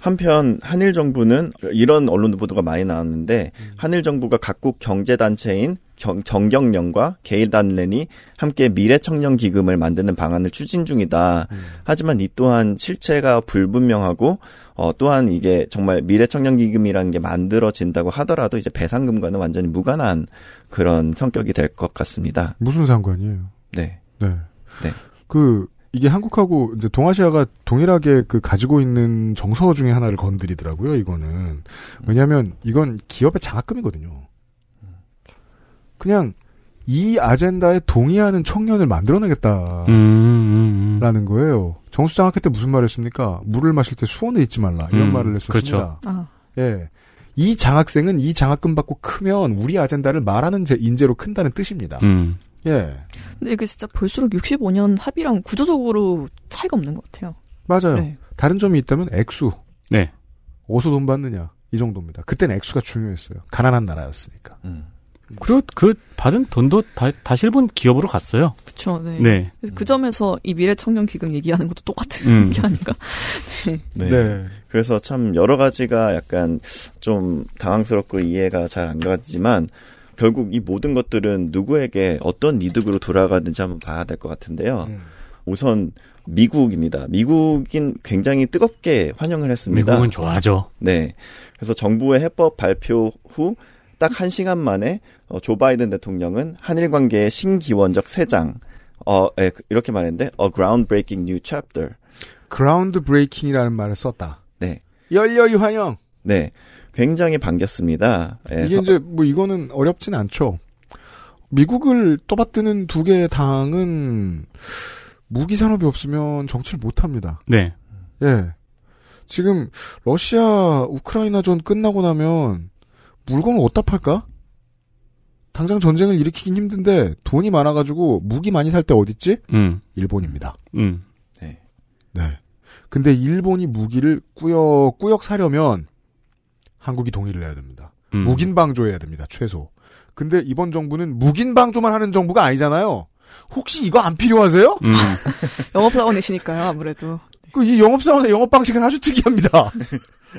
한편 한일 정부는 이런 언론 보도가 많이 나왔는데 한일 정부가 각국 경제 단체인 경- 정경련과 게일 단렌이 함께 미래 청년 기금을 만드는 방안을 추진 중이다. 하지만 이 또한 실체가 불분명하고 어, 또한 이게 정말 미래 청년 기금이라는 게 만들어진다고 하더라도 이제 배상금과는 완전히 무관한 그런 성격이 될 것 같습니다. 무슨 상관이에요? 네. 네. 네. 그 이게 한국하고 이제 동아시아가 동일하게 그 가지고 있는 정서 중에 하나를 건드리더라고요. 이거는 왜냐하면 이건 기업의 장학금이거든요. 그냥 이 아젠다에 동의하는 청년을 만들어내겠다라는 음, 음, 음. 거예요. 정수장학회 때 무슨 말했습니까? 물을 마실 때 수원에 있지 말라 이런 음, 말을 했었습니다. 그렇죠. 아, 예. 이 장학생은 이 장학금 받고 크면 우리 아젠다를 말하는 제- 인재로 큰다는 뜻입니다. 음. 예. 근데 이게 진짜 볼수록 65년 합의랑 구조적으로 차이가 없는 것 같아요. 맞아요. 네. 다른 점이 있다면 액수. 네. 어디서 돈 받느냐. 이 정도입니다. 그때는 액수가 중요했어요. 가난한 나라였으니까. 그리고 그 받은 돈도 다, 다시 일본 기업으로 갔어요. 그쵸, 네. 네. 그래서 그 점에서 이 미래 청년 기금 얘기하는 것도 똑같은 음. 게 아닌가. (laughs) 네. 네. 네. 그래서 참 여러 가지가 약간 좀 당황스럽고 이해가 잘 안 가지만 결국 이 모든 것들은 누구에게 어떤 이득으로 돌아가는지 한번 봐야 될 것 같은데요. 음. 우선 미국입니다. 미국인 굉장히 뜨겁게 환영을 했습니다. 미국은 좋아하죠. 네. 그래서 정부의 해법 발표 후딱한 시간 만에 어, 조 바이든 대통령은 한일 관계의 신기원적 세 장, 어, 예, 이렇게 말했는데, a groundbreaking new chapter. 브레이킹이라는 말을 썼다. 네. 열렬히 환영. 네. 굉장히 반겼습니다. 예, 이게 서- 이제 뭐 이거는 어렵진 않죠. 미국을 떠받드는 두 개의 당은 무기 산업이 없으면 정치를 못 합니다. 네. 예. 지금 러시아 우크라이나 전 끝나고 나면 물건을 어디다 팔까? 당장 전쟁을 일으키긴 힘든데 돈이 많아가지고 무기 많이 살 때 어딨지? 음. 일본입니다. 음. 네. 근데 일본이 무기를 꾸역꾸역 사려면 한국이 동의를 해야 됩니다. 음. 무긴 방조해야 됩니다. 최소. 근데 이번 정부는 무긴 방조만 하는 정부가 아니잖아요. 혹시 이거 안 필요하세요? 음. (laughs) 영업사원이시니까요, 아무래도. 그 이 영업사원의 영업 방식은 아주 특이합니다.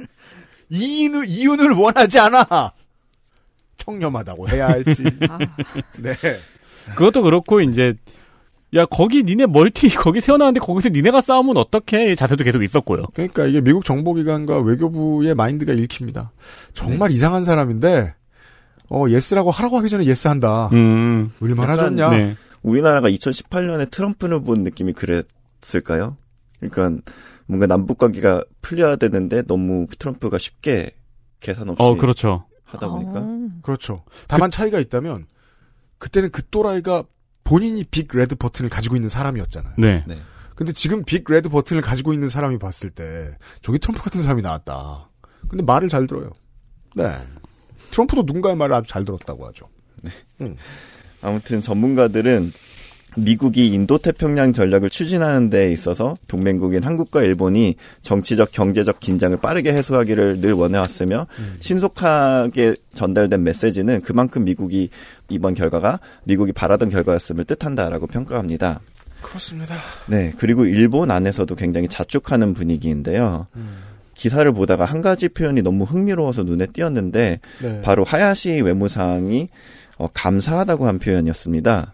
(laughs) 이윤을, 이윤을 원하지 않아. 청렴하다고 해야 할지. 아, 네. 그것도 그렇고 이제 야 거기 니네 멀티 (laughs) 거기 세워놨는데 거기서 니네가 싸우면 어떡해 이 자세도 계속 있었고요. 그러니까 이게 미국 정보기관과 외교부의 마인드가 읽힙니다. 정말 이상한 사람인데, 어, 예스라고 하라고 하기 전에 예스 한다. 음. 얼마나 좋냐. 네. 우리나라가 2018년에 트럼프를 본 느낌이 그랬을까요? 그러니까 뭔가 남북 관계가 풀려야 되는데 너무 트럼프가 쉽게 계산 없이 어 그렇죠. 하다 보니까 어. 그렇죠. 다만 차이가 있다면, 그때는 그 또라이가 본인이 big red button을 가지고 있는 사람이었잖아요. 네. 네. 근데 지금 big red button을 가지고 있는 사람이 봤을 때, 저기 트럼프 같은 사람이 나왔다. 근데 말을 잘 들어요. 네. 트럼프도 누군가의 말을 아주 잘 들었다고 하죠. 아무튼 전문가들은 미국이 인도 태평양 전략을 추진하는 데 있어서 동맹국인 한국과 일본이 정치적 경제적 긴장을 빠르게 해소하기를 늘 원해왔으며 신속하게 전달된 메시지는 그만큼 미국이 이번 결과가 미국이 바라던 결과였음을 뜻한다라고 평가합니다. 그렇습니다. 네, 그리고 일본 안에서도 굉장히 자축하는 분위기인데요. 기사를 보다가 한 가지 표현이 너무 흥미로워서 눈에 띄었는데 네. 바로 하야시 외무상이 어, 감사하다고 한 표현이었습니다.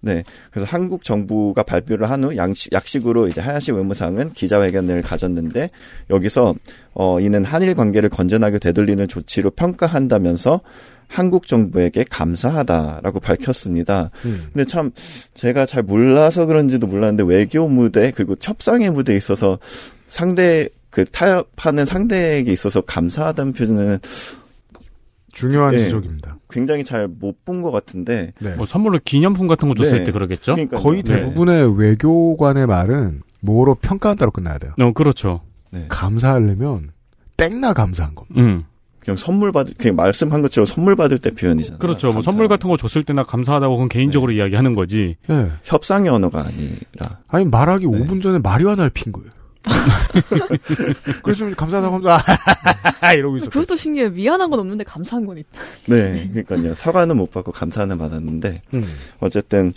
네, 그래서 한국 정부가 발표를 한후 약식으로 이제 하야시 외무상은 기자회견을 가졌는데 여기서 어, 이는 한일 관계를 건전하게 되돌리는 조치로 평가한다면서 한국 정부에게 감사하다라고 밝혔습니다. 음. 근데 참 제가 잘 몰라서 그런지도 몰랐는데 외교 무대 그리고 협상의 무대에 있어서 상대 그 타협하는 상대에게 있어서 감사하다는 표현은 중요한 네. 지적입니다. 굉장히 잘 못 본 것 같은데 네. 뭐 선물로 기념품 같은 거 줬을 네. 때 그러겠죠. 그러니까요. 거의 네. 대부분의 외교관의 말은 뭐로 평가한다로 끝나야 돼요. 어 그렇죠. 네. 감사하려면 땡나 감사한 겁니다. 음. 그냥 선물 받을 그냥 말씀한 것처럼 선물 받을 때 표현이잖아요. 그렇죠. 뭐 감사. 선물 같은 거 줬을 때나 감사하다고 그건 개인적으로 이야기하는 거지. 예. 협상의 언어가 아니라 아니 말하기 네. 5분 전에 마리화나를 핀 거예요. (laughs) 그래서 감사하다고 하면서 아, 이러고 있었어요. 그것도 신기해. 미안한 건 없는데 감사한 건 있다. 네, 그러니까요. 사과는 못 받고 감사는 받았는데 음. 어쨌든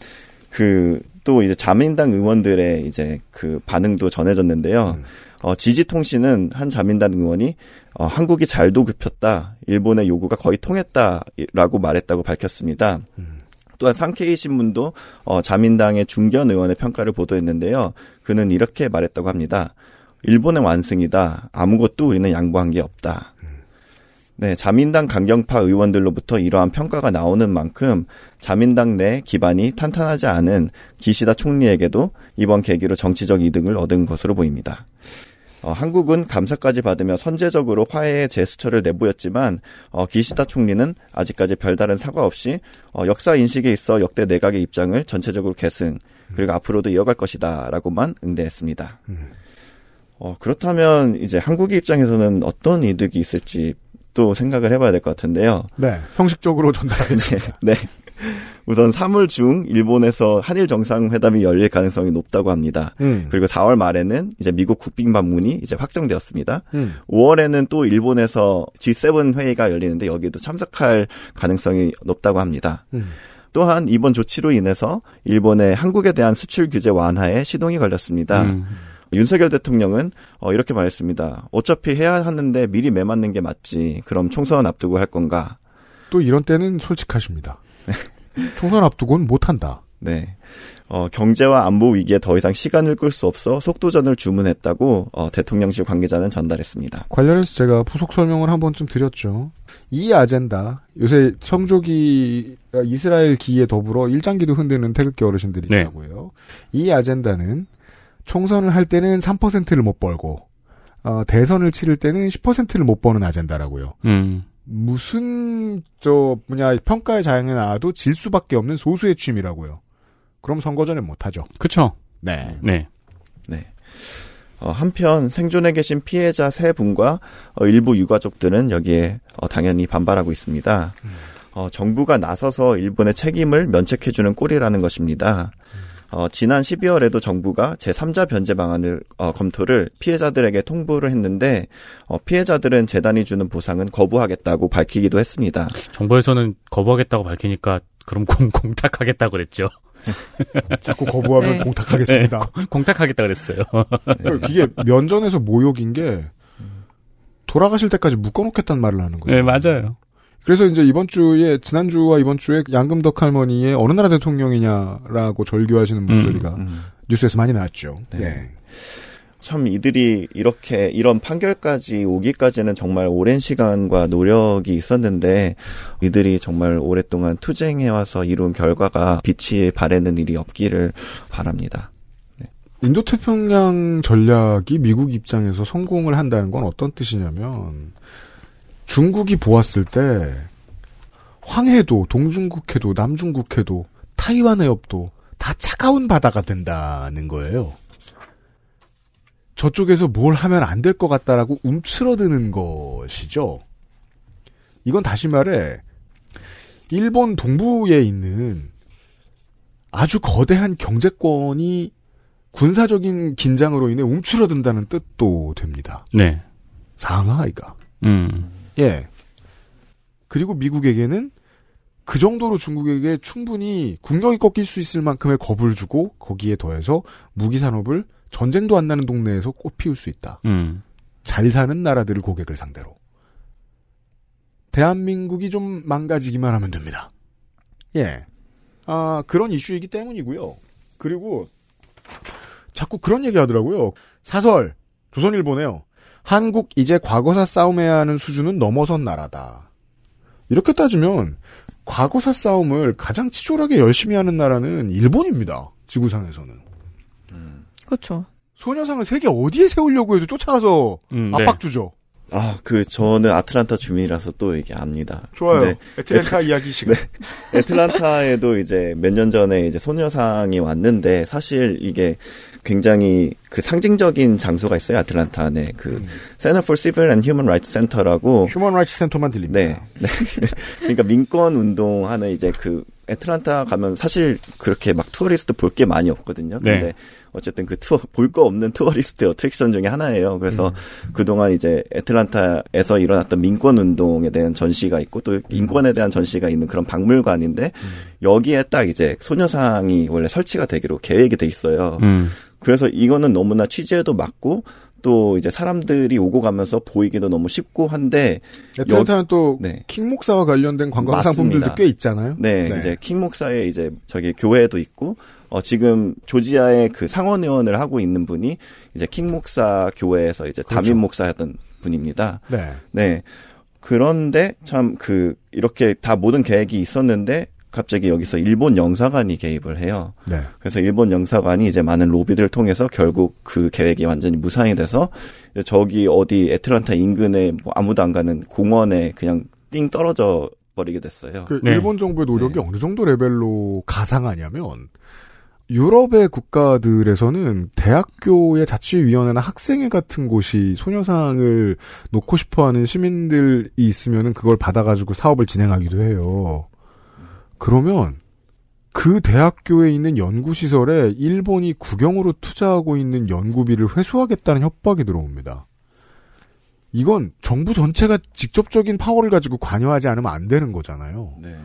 그 또 이제 자민당 의원들의 이제 그 반응도 전해졌는데요. 음. 어, 지지통신은 한 자민당 의원이 어, 한국이 잘도 굽혔다. 일본의 요구가 거의 통했다라고 말했다고 밝혔습니다. 또한 상케이 신문도 어, 자민당의 중견 의원의 평가를 보도했는데요. 그는 이렇게 말했다고 합니다. 일본의 완승이다. 아무것도 우리는 양보한 게 없다. 네, 자민당 강경파 의원들로부터 이러한 평가가 나오는 만큼 자민당 내 기반이 탄탄하지 않은 기시다 총리에게도 이번 계기로 정치적 이득을 얻은 것으로 보입니다. 어, 한국은 감사까지 받으며 선제적으로 화해의 제스처를 내보였지만 어, 기시다 총리는 아직까지 별다른 사과 없이 어, 역사 인식에 있어 역대 내각의 입장을 전체적으로 계승 그리고 앞으로도 이어갈 것이다라고만 응대했습니다. 어, 그렇다면 이제 한국의 입장에서는 어떤 이득이 있을지 또 생각을 해봐야 될 것 같은데요. 네, 형식적으로 전달하겠습니다. (laughs) 네. (laughs) 우선 3월 중 일본에서 한일 정상회담이 열릴 가능성이 높다고 합니다. 음. 그리고 4월 말에는 이제 미국 국빈 방문이 이제 확정되었습니다. 음. 5월에는 또 일본에서 G7 회의가 열리는데 여기에도 참석할 가능성이 높다고 합니다. 음. 또한 이번 조치로 인해서 일본의 한국에 대한 수출 규제 완화에 시동이 걸렸습니다. 음. 윤석열 대통령은 어, 이렇게 말했습니다. 어차피 해야 하는데 미리 매 맞는 게 맞지. 그럼 총선 앞두고 할 건가? 또 이런 때는 솔직하십니다. (laughs) 총선 앞두고는 못한다. 네. 어, 경제와 안보 위기에 더 이상 시간을 끌 수 없어 속도전을 주문했다고 어, 대통령실 관계자는 전달했습니다. 관련해서 제가 부속 설명을 한 번쯤 드렸죠. 이 아젠다 요새 성조기 이스라엘 기에 더불어 일장기도 흔드는 태극기 어르신들이 네. 있다고요. 이 아젠다는 총선을 할 때는 3%를 못 벌고 어, 대선을 치를 때는 10%를 못 버는 아젠다라고요. 음. 무슨 저 뭐냐 평가의 자양에 나와도 질 수밖에 없는 소수의 취미라고요. 그럼 선거 전에 못 하죠. 그쵸. 네. 네. 네. 어, 한편 생존해 계신 피해자 세 분과 어, 일부 유가족들은 여기에 어, 당연히 반발하고 있습니다. 어, 정부가 나서서 일본의 책임을 면책해주는 꼴이라는 것입니다. 어, 지난 12월에도 정부가 제3자 변제 방안을 어, 검토를 피해자들에게 통보를 했는데 어, 피해자들은 재단이 주는 보상은 거부하겠다고 밝히기도 했습니다. 정부에서는 거부하겠다고 밝히니까 그럼 공, 공탁하겠다고 그랬죠. 자꾸 거부하면 네. 공탁하겠습니다. 네, 공- 공탁하겠다 그랬어요. 이게 면전에서 모욕인 게 돌아가실 때까지 묶어놓겠다는 말을 하는 거예요. 네, 맞아요. 그래서 이제 이번 주에 지난주와 이번 주에 양금덕 할머니의 어느 나라 대통령이냐라고 절규하시는 목소리가 뉴스에서 많이 나왔죠. 네. 참 이들이 이렇게 이런 판결까지 오기까지는 정말 오랜 시간과 노력이 있었는데 이들이 정말 오랫동안 투쟁해 와서 이룬 결과가 빛이 바래는 일이 없기를 바랍니다. 인도 태평양 전략이 미국 입장에서 성공을 한다는 건 어떤 뜻이냐면 중국이 보았을 때 황해도, 동중국해도, 남중국해도, 타이완 해협도 다 차가운 바다가 된다는 거예요. 저쪽에서 뭘 하면 안 될 것 같다라고 움츠러드는 것이죠. 이건 다시 말해 일본 동부에 있는 아주 거대한 경제권이 군사적인 긴장으로 인해 움츠러든다는 뜻도 됩니다. 네. 상하이가. 음. 예. 그리고 미국에게는 그 정도로 중국에게 충분히 국력이 꺾일 수 있을 만큼의 겁을 주고 거기에 더해서 무기 산업을 전쟁도 안 나는 동네에서 꽃 피울 수 있다. 음. 잘 사는 나라들을 고객을 상대로. 대한민국이 좀 망가지기만 하면 됩니다. 예. 아, 그런 이슈이기 때문이고요. 그리고 자꾸 그런 얘기 하더라고요. 사설, 조선일보네요. 한국 이제 과거사 싸움해야 하는 수준은 넘어선 나라다. 이렇게 따지면 과거사 싸움을 가장 치졸하게 열심히 하는 나라는 일본입니다. 지구상에서는. 그렇죠. 소녀상을 세계 어디에 세우려고 해도 쫓아가서 음, 압박 네. 주죠. 아, 그 저는 아틀란타 주민이라서 또 이게 압니다. 좋아요. 근데 애틀랜타 애틀- 이야기 시간. 네. (laughs) 애틀란타에도 이제 몇 년 전에 이제 소녀상이 왔는데 사실 이게 굉장히 그 상징적인 장소가 있어요. 아틀란타 안에 그 Center for Civil and Human Rights Center라고 휴먼 라이츠 센터만 들립니다. 네. 네. (laughs) 그러니까 민권 운동하는 이제 그 애틀란타 가면 사실 그렇게 막 tourist 볼 게 많이 없거든요. 근데 네. 어쨌든 그 투어 볼 거 없는 tourist attraction 중에 하나예요. 그래서 그동안 이제 애틀란타에서 일어났던 민권 운동에 대한 전시가 있고 또 인권에 대한 전시가 있는 그런 박물관인데 여기에 딱 이제 소녀상이 원래 설치가 되기로 계획이 돼 있어요. 음. 그래서 이거는 너무나 취지에도 맞고 또 이제 사람들이 오고 가면서 보이기도 너무 쉽고 한데 애틀랜타는 또 네. 킹 목사와 관련된 관광 맞습니다. 상품들도 꽤 있잖아요. 네, 이제 킹 목사의 이제 저기 교회도 있고 어 지금 조지아의 그 상원 의원을 하고 있는 분이 이제 킹 목사 교회에서 이제 그렇죠. 담임 목사였던 분입니다. 네. 네. 그런데 참 그 이렇게 다 모든 계획이 있었는데 갑자기 여기서 일본 영사관이 개입을 해요. 네. 그래서 일본 영사관이 이제 많은 로비들을 통해서 결국 그 계획이 완전히 무산이 돼서 저기 어디 애틀란타 인근에 뭐 아무도 안 가는 공원에 그냥 띵 떨어져 버리게 됐어요. 그 일본 정부의 노력이 어느 정도 레벨로 가상하냐면 유럽의 국가들에서는 대학교의 자치위원회나 학생회 같은 곳이 소녀상을 놓고 싶어하는 시민들이 있으면은 그걸 받아가지고 사업을 진행하기도 해요. 그러면 그 대학교에 있는 연구시설에 일본이 국영으로 투자하고 있는 연구비를 회수하겠다는 협박이 들어옵니다. 이건 정부 전체가 직접적인 파워를 가지고 관여하지 않으면 안 되는 거잖아요. 네.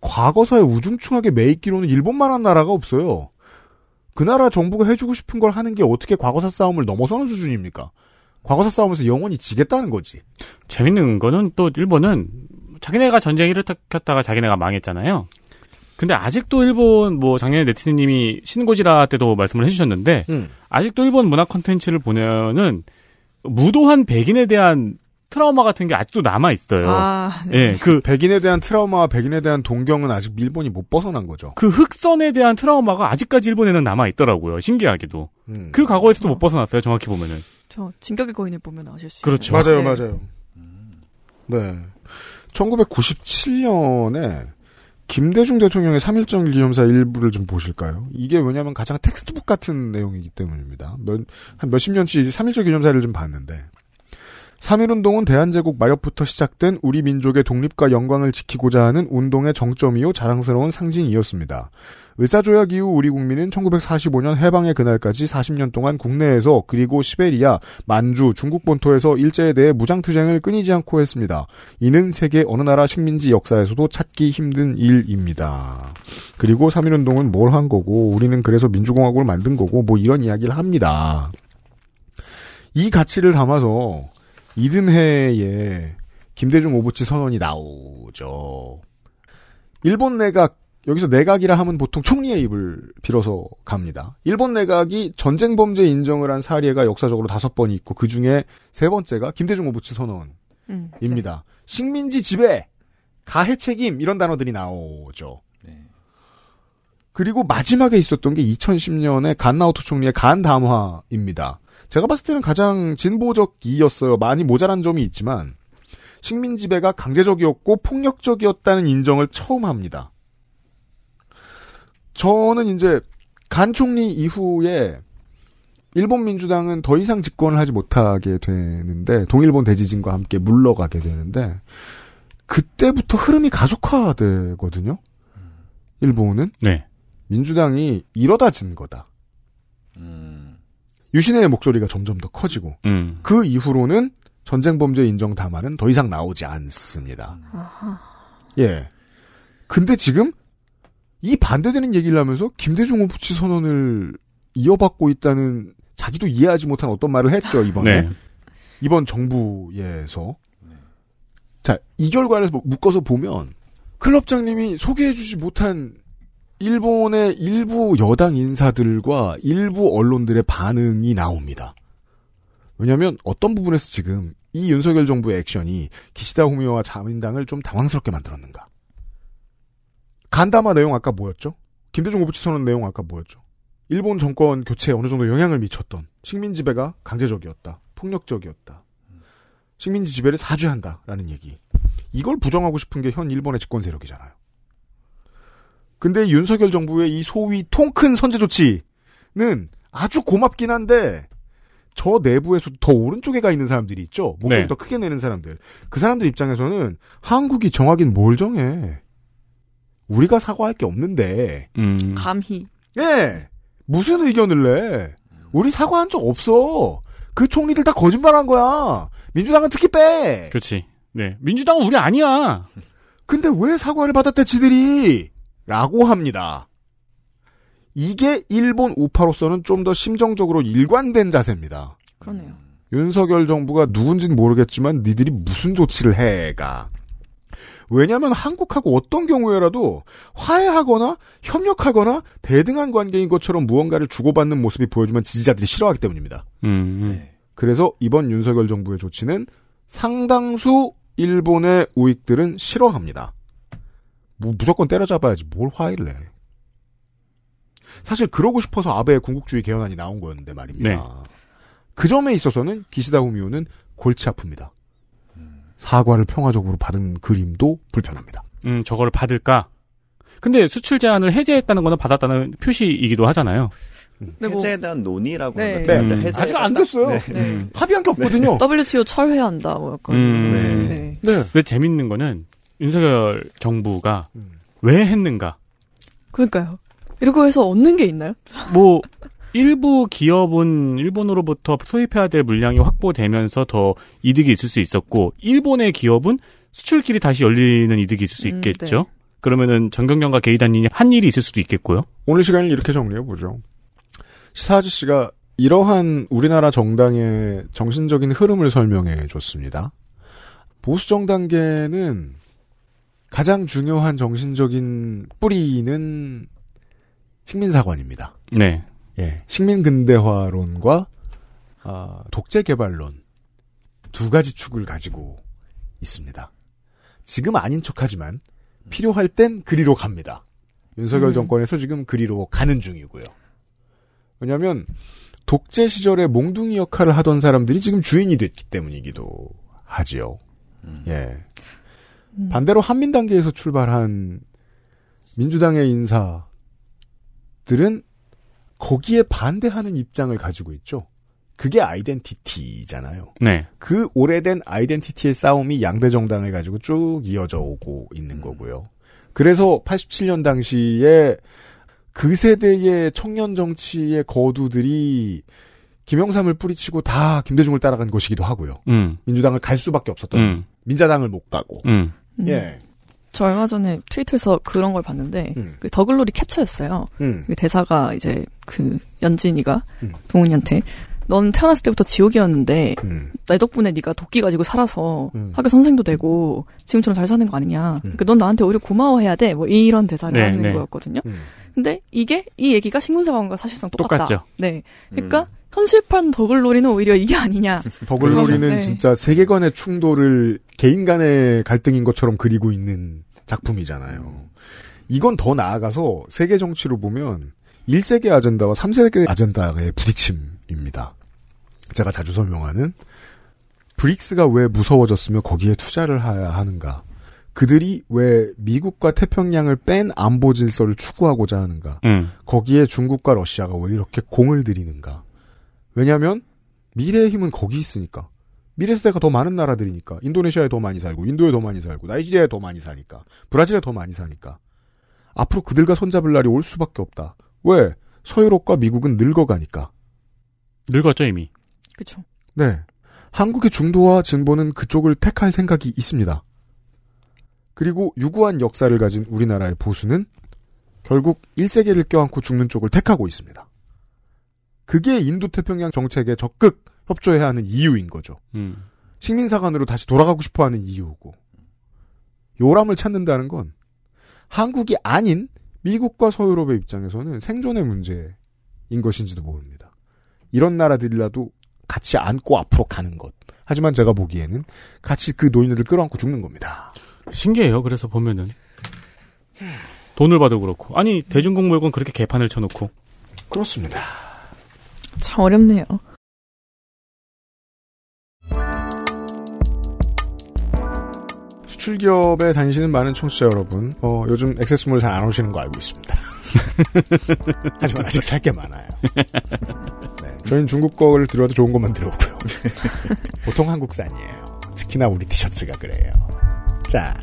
과거사에 우중충하게 매입기로는 일본만 한 나라가 없어요. 그 나라 정부가 해주고 싶은 걸 하는 게 어떻게 과거사 싸움을 넘어서는 수준입니까? 과거사 싸움에서 영원히 지겠다는 거지. 재밌는 거는 또 일본은 자기네가 전쟁 일으켰다가 자기네가 망했잖아요. 근데 아직도 일본 뭐 작년에 네티즌님이 신고지라 때도 말씀을 해주셨는데 음. 아직도 일본 문화 콘텐츠를 보면은 무도한 백인에 대한 트라우마 같은 게 아직도 남아 있어요. 아, 예, 그 백인에 대한 트라우마와 백인에 대한 동경은 아직 일본이 못 벗어난 거죠. 그 흑선에 대한 트라우마가 아직까지 일본에는 남아 있더라고요. 신기하게도. 음. 그 과거에서도 못 벗어났어요. 정확히 보면은. 저 진격의 거인을 보면 아실 수 그렇죠. 있어요. 맞아요, 네. 맞아요. 네. 1997년에 김대중 대통령의 3.1절 기념사 일부를 좀 보실까요? 이게 왜냐면 가장 textbook 같은 내용이기 때문입니다. 몇, 한 몇십 년치 3.1정 기념사를 좀 봤는데. 3.1운동은 대한제국 말엽부터 시작된 우리 민족의 독립과 영광을 지키고자 하는 운동의 정점이요 자랑스러운 상징이었습니다. 의사조약 이후 우리 국민은 1945년 해방의 그날까지 40년 동안 국내에서 그리고 시베리아, 만주, 중국 본토에서 일제에 대해 무장투쟁을 끊이지 않고 했습니다. 이는 세계 어느 나라 식민지 역사에서도 찾기 힘든 일입니다. 그리고 3.1운동은 뭘 한 거고 우리는 그래서 민주공화국을 만든 거고 뭐 이런 이야기를 합니다. 이 가치를 담아서 이듬해에 김대중 오부치 선언이 나오죠. 일본 내각 여기서 내각이라 하면 보통 총리의 입을 빌어서 갑니다. 일본 내각이 전쟁 범죄 인정을 한 사례가 역사적으로 다섯 번이 있고 그 중에 세 번째가 김대중 오부치 선언입니다. 음, 식민지 지배, 가해 책임 이런 단어들이 나오죠. 그리고 마지막에 있었던 게 2010년에 간 나오토 총리의 간 담화입니다. 제가 봤을 때는 가장 진보적이었어요. 많이 모자란 점이 있지만 식민 지배가 강제적이었고 폭력적이었다는 인정을 처음 합니다. 저는 이제 간 총리 이후에 일본 민주당은 더 이상 집권을 하지 못하게 되는데 동일본 대지진과 함께 물러가게 되는데 그때부터 흐름이 가속화되거든요. 일본은 네. 민주당이 이러다 진 거다. 유신의 목소리가 점점 더 커지고 음. 그 이후로는 전쟁 범죄 인정 담화는 더 이상 나오지 않습니다. 예. 근데 지금 이 반대되는 얘기를 하면서 김대중 오부치 선언을 이어받고 있다는 자기도 이해하지 못한 어떤 말을 했죠 이번에 네. 이번 정부에서 자 이 결과를 뭐 묶어서 보면 클럽장님이 소개해주지 못한 일본의 일부 여당 인사들과 일부 언론들의 반응이 나옵니다. 왜냐하면 어떤 부분에서 지금 이 윤석열 정부의 액션이 기시다 후미오와 자민당을 좀 당황스럽게 만들었는가? 간담화 내용 아까 뭐였죠? 김대중 오부치 선언 내용 아까 뭐였죠? 일본 정권 교체에 어느 정도 영향을 미쳤던 식민 지배가 강제적이었다, 폭력적이었다, 식민지 지배를 사죄한다라는 얘기. 이걸 부정하고 싶은 게 현 일본의 집권 세력이잖아요. 근데 윤석열 정부의 이 소위 통큰 선제 조치는 아주 고맙긴 한데 저 내부에서도 더 오른쪽에 가 있는 사람들이 있죠. 목소리 네. 더 크게 내는 사람들. 그 사람들 입장에서는 한국이 정하긴 뭘 정해. 우리가 사과할 게 없는데. 음. 감히. 예. 무슨 의견을 내? 우리 사과한 적 없어. 그 총리들 다 거짓말한 거야. 민주당은 특히 빼. 그렇지. 네. 민주당은 우리 아니야. 근데 왜 사과를 받았대 지들이? 라고 합니다. 이게 일본 우파로서는 좀 더 심정적으로 일관된 자세입니다. 그러네요. 윤석열 정부가 누군지는 모르겠지만 니들이 무슨 조치를 해가. 왜냐하면 한국하고 어떤 경우에라도 화해하거나 협력하거나 대등한 관계인 것처럼 무언가를 주고받는 모습이 보여주면 지지자들이 싫어하기 때문입니다. 음. 그래서 이번 윤석열 정부의 조치는 상당수 일본의 우익들은 싫어합니다. 뭐 무조건 때려잡아야지 뭘 화해를 해. 사실 그러고 싶어서 아베의 군국주의 개헌안이 나온 거였는데 말입니다. 네. 그 점에 있어서는 기시다 후미오는 골치 아픕니다. 사과를 평화적으로 받은 그림도 불편합니다. 음, 저거를 받을까? 근데 수출 제한을 해제했다는 거는 받았다는 표시이기도 하잖아요. 해제에 대한 논의라고 네. 네. 해제가 아직 안 딱- 됐어요. 네. 네. 합의한 게 없거든요. WTO 철회한다, 뭐 약간. 음. 네. 네. 근데 재밌는 거는 윤석열 정부가 음. 왜 했는가? 그러니까요. 이러고 해서 얻는 게 있나요? (laughs) 뭐 일부 기업은 일본으로부터 소입해야 될 물량이 확보되면서 더 이득이 있을 수 있었고 일본의 기업은 수출길이 다시 열리는 이득이 있을 수 음, 있겠죠. 네. 그러면은 정경련과 게이단님이 한 일이 있을 수도 있겠고요. 오늘 시간을 이렇게 정리해 보죠. 시사아지 씨가 이러한 우리나라 정당의 정신적인 흐름을 설명해 줬습니다. 보수 정당계는 가장 중요한 정신적인 뿌리는 식민사관입니다. 네. 예, 식민 근대화론과 아, 독재 개발론 두 가지 축을 가지고 있습니다. 지금 아닌 척하지만 필요할 땐 그리로 갑니다. 윤석열 음. 정권에서 지금 그리로 가는 중이고요. 왜냐하면 독재 시절에 몽둥이 역할을 하던 사람들이 지금 주인이 됐기 때문이기도 하지요. 예. 반대로 한민단계에서 출발한 민주당의 인사들은 거기에 반대하는 입장을 가지고 있죠. 그게 아이덴티티잖아요. 네. 그 오래된 아이덴티티의 싸움이 양대 정당을 가지고 쭉 이어져 오고 있는 거고요. 그래서 87년 당시에 그 세대의 청년 정치의 거두들이 김영삼을 뿌리치고 다 김대중을 따라간 것이기도 하고요. 음. 민주당을 갈 수밖에 없었던 음. 민자당을 못 가고. 음. 예. 저 얼마 전에 트위터에서 그런 걸 봤는데 그 더글로리 캡처였어요. 음. 그 대사가 이제 그 연진이가 음. 동훈이한테 넌 태어났을 때부터 지옥이었는데 음. 내 덕분에 네가 도끼 가지고 살아서 학교 선생도 되고 지금처럼 잘 사는 거 아니냐. 그넌 나한테 오히려 고마워해야 돼. 뭐 이런 대사를 네, 하는 네. 거였거든요. 근데 이게 이 얘기가 신군사관과 사실상 똑같다. 똑같죠. 네. 그러니까 현실판 더글로리는 오히려 이게 아니냐. (laughs) 더글로리는 네. 진짜 세계관의 충돌을 개인 간의 갈등인 것처럼 그리고 있는 작품이잖아요. 이건 더 나아가서 세계 정치로 보면 1세계 아젠다와 3세계 아젠다의 부딪힘입니다. 제가 자주 설명하는 브릭스가 왜 무서워졌으며 거기에 투자를 해야 하는가. 그들이 왜 미국과 태평양을 뺀 안보 질서를 추구하고자 하는가. 음. 거기에 중국과 러시아가 왜 이렇게 공을 들이는가. 왜냐하면 미래의 힘은 거기 있으니까. 미래 세대가 더 많은 나라들이니까. 인도네시아에 더 많이 살고, 인도에 더 많이 살고, 나이지리아에 더 많이 사니까. 브라질에 더 많이 사니까. 앞으로 그들과 손잡을 날이 올 수밖에 없다. 왜? 서유럽과 미국은 늙어가니까. 늙었죠 이미. 그렇죠. 네. 한국의 중도와 진보는 그쪽을 택할 생각이 있습니다. 그리고 유구한 역사를 가진 우리나라의 보수는 결국 1세계를 껴안고 죽는 쪽을 택하고 있습니다. 그게 인도태평양 정책에 적극 협조해야 하는 이유인 거죠. 음. 식민사관으로 다시 돌아가고 싶어 하는 이유고. 요람을 찾는다는 건 한국이 아닌 미국과 서유럽의 입장에서는 생존의 문제인 것인지도 모릅니다. 이런 나라들이라도 같이 안고 앞으로 가는 것. 하지만 제가 보기에는 같이 그 노인들을 끌어안고 죽는 겁니다. 신기해요. 그래서 보면은 돈을 봐도 그렇고 아니 대중공물건 그렇게 개판을 쳐놓고 그렇습니다. 참 어렵네요. 수출 기업에 다니시는 많은 청취자 여러분, 어, 요즘 액세스몰 잘 안 오시는 거 알고 있습니다. (laughs) 하지만 아직 살 게 많아요. 네, 저희는 중국 거를 들어도 좋은 것만 들어오고요. (laughs) 보통 한국산이에요. 특히나 우리 티셔츠가 그래요. 자,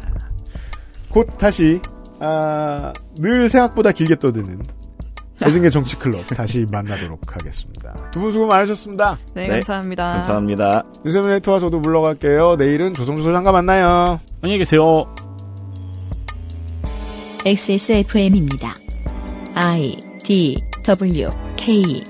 곧 다시 아, 늘 생각보다 길게 떠드는 오징의 정치 클럽 다시 만나도록 하겠습니다. 두 분 수고 많으셨습니다. 네, 감사합니다. 감사합니다. 윤세민 에이터와 저도 물러갈게요. 내일은 조성주 소장과 만나요. 안녕히 계세요. XSFM입니다. I D W K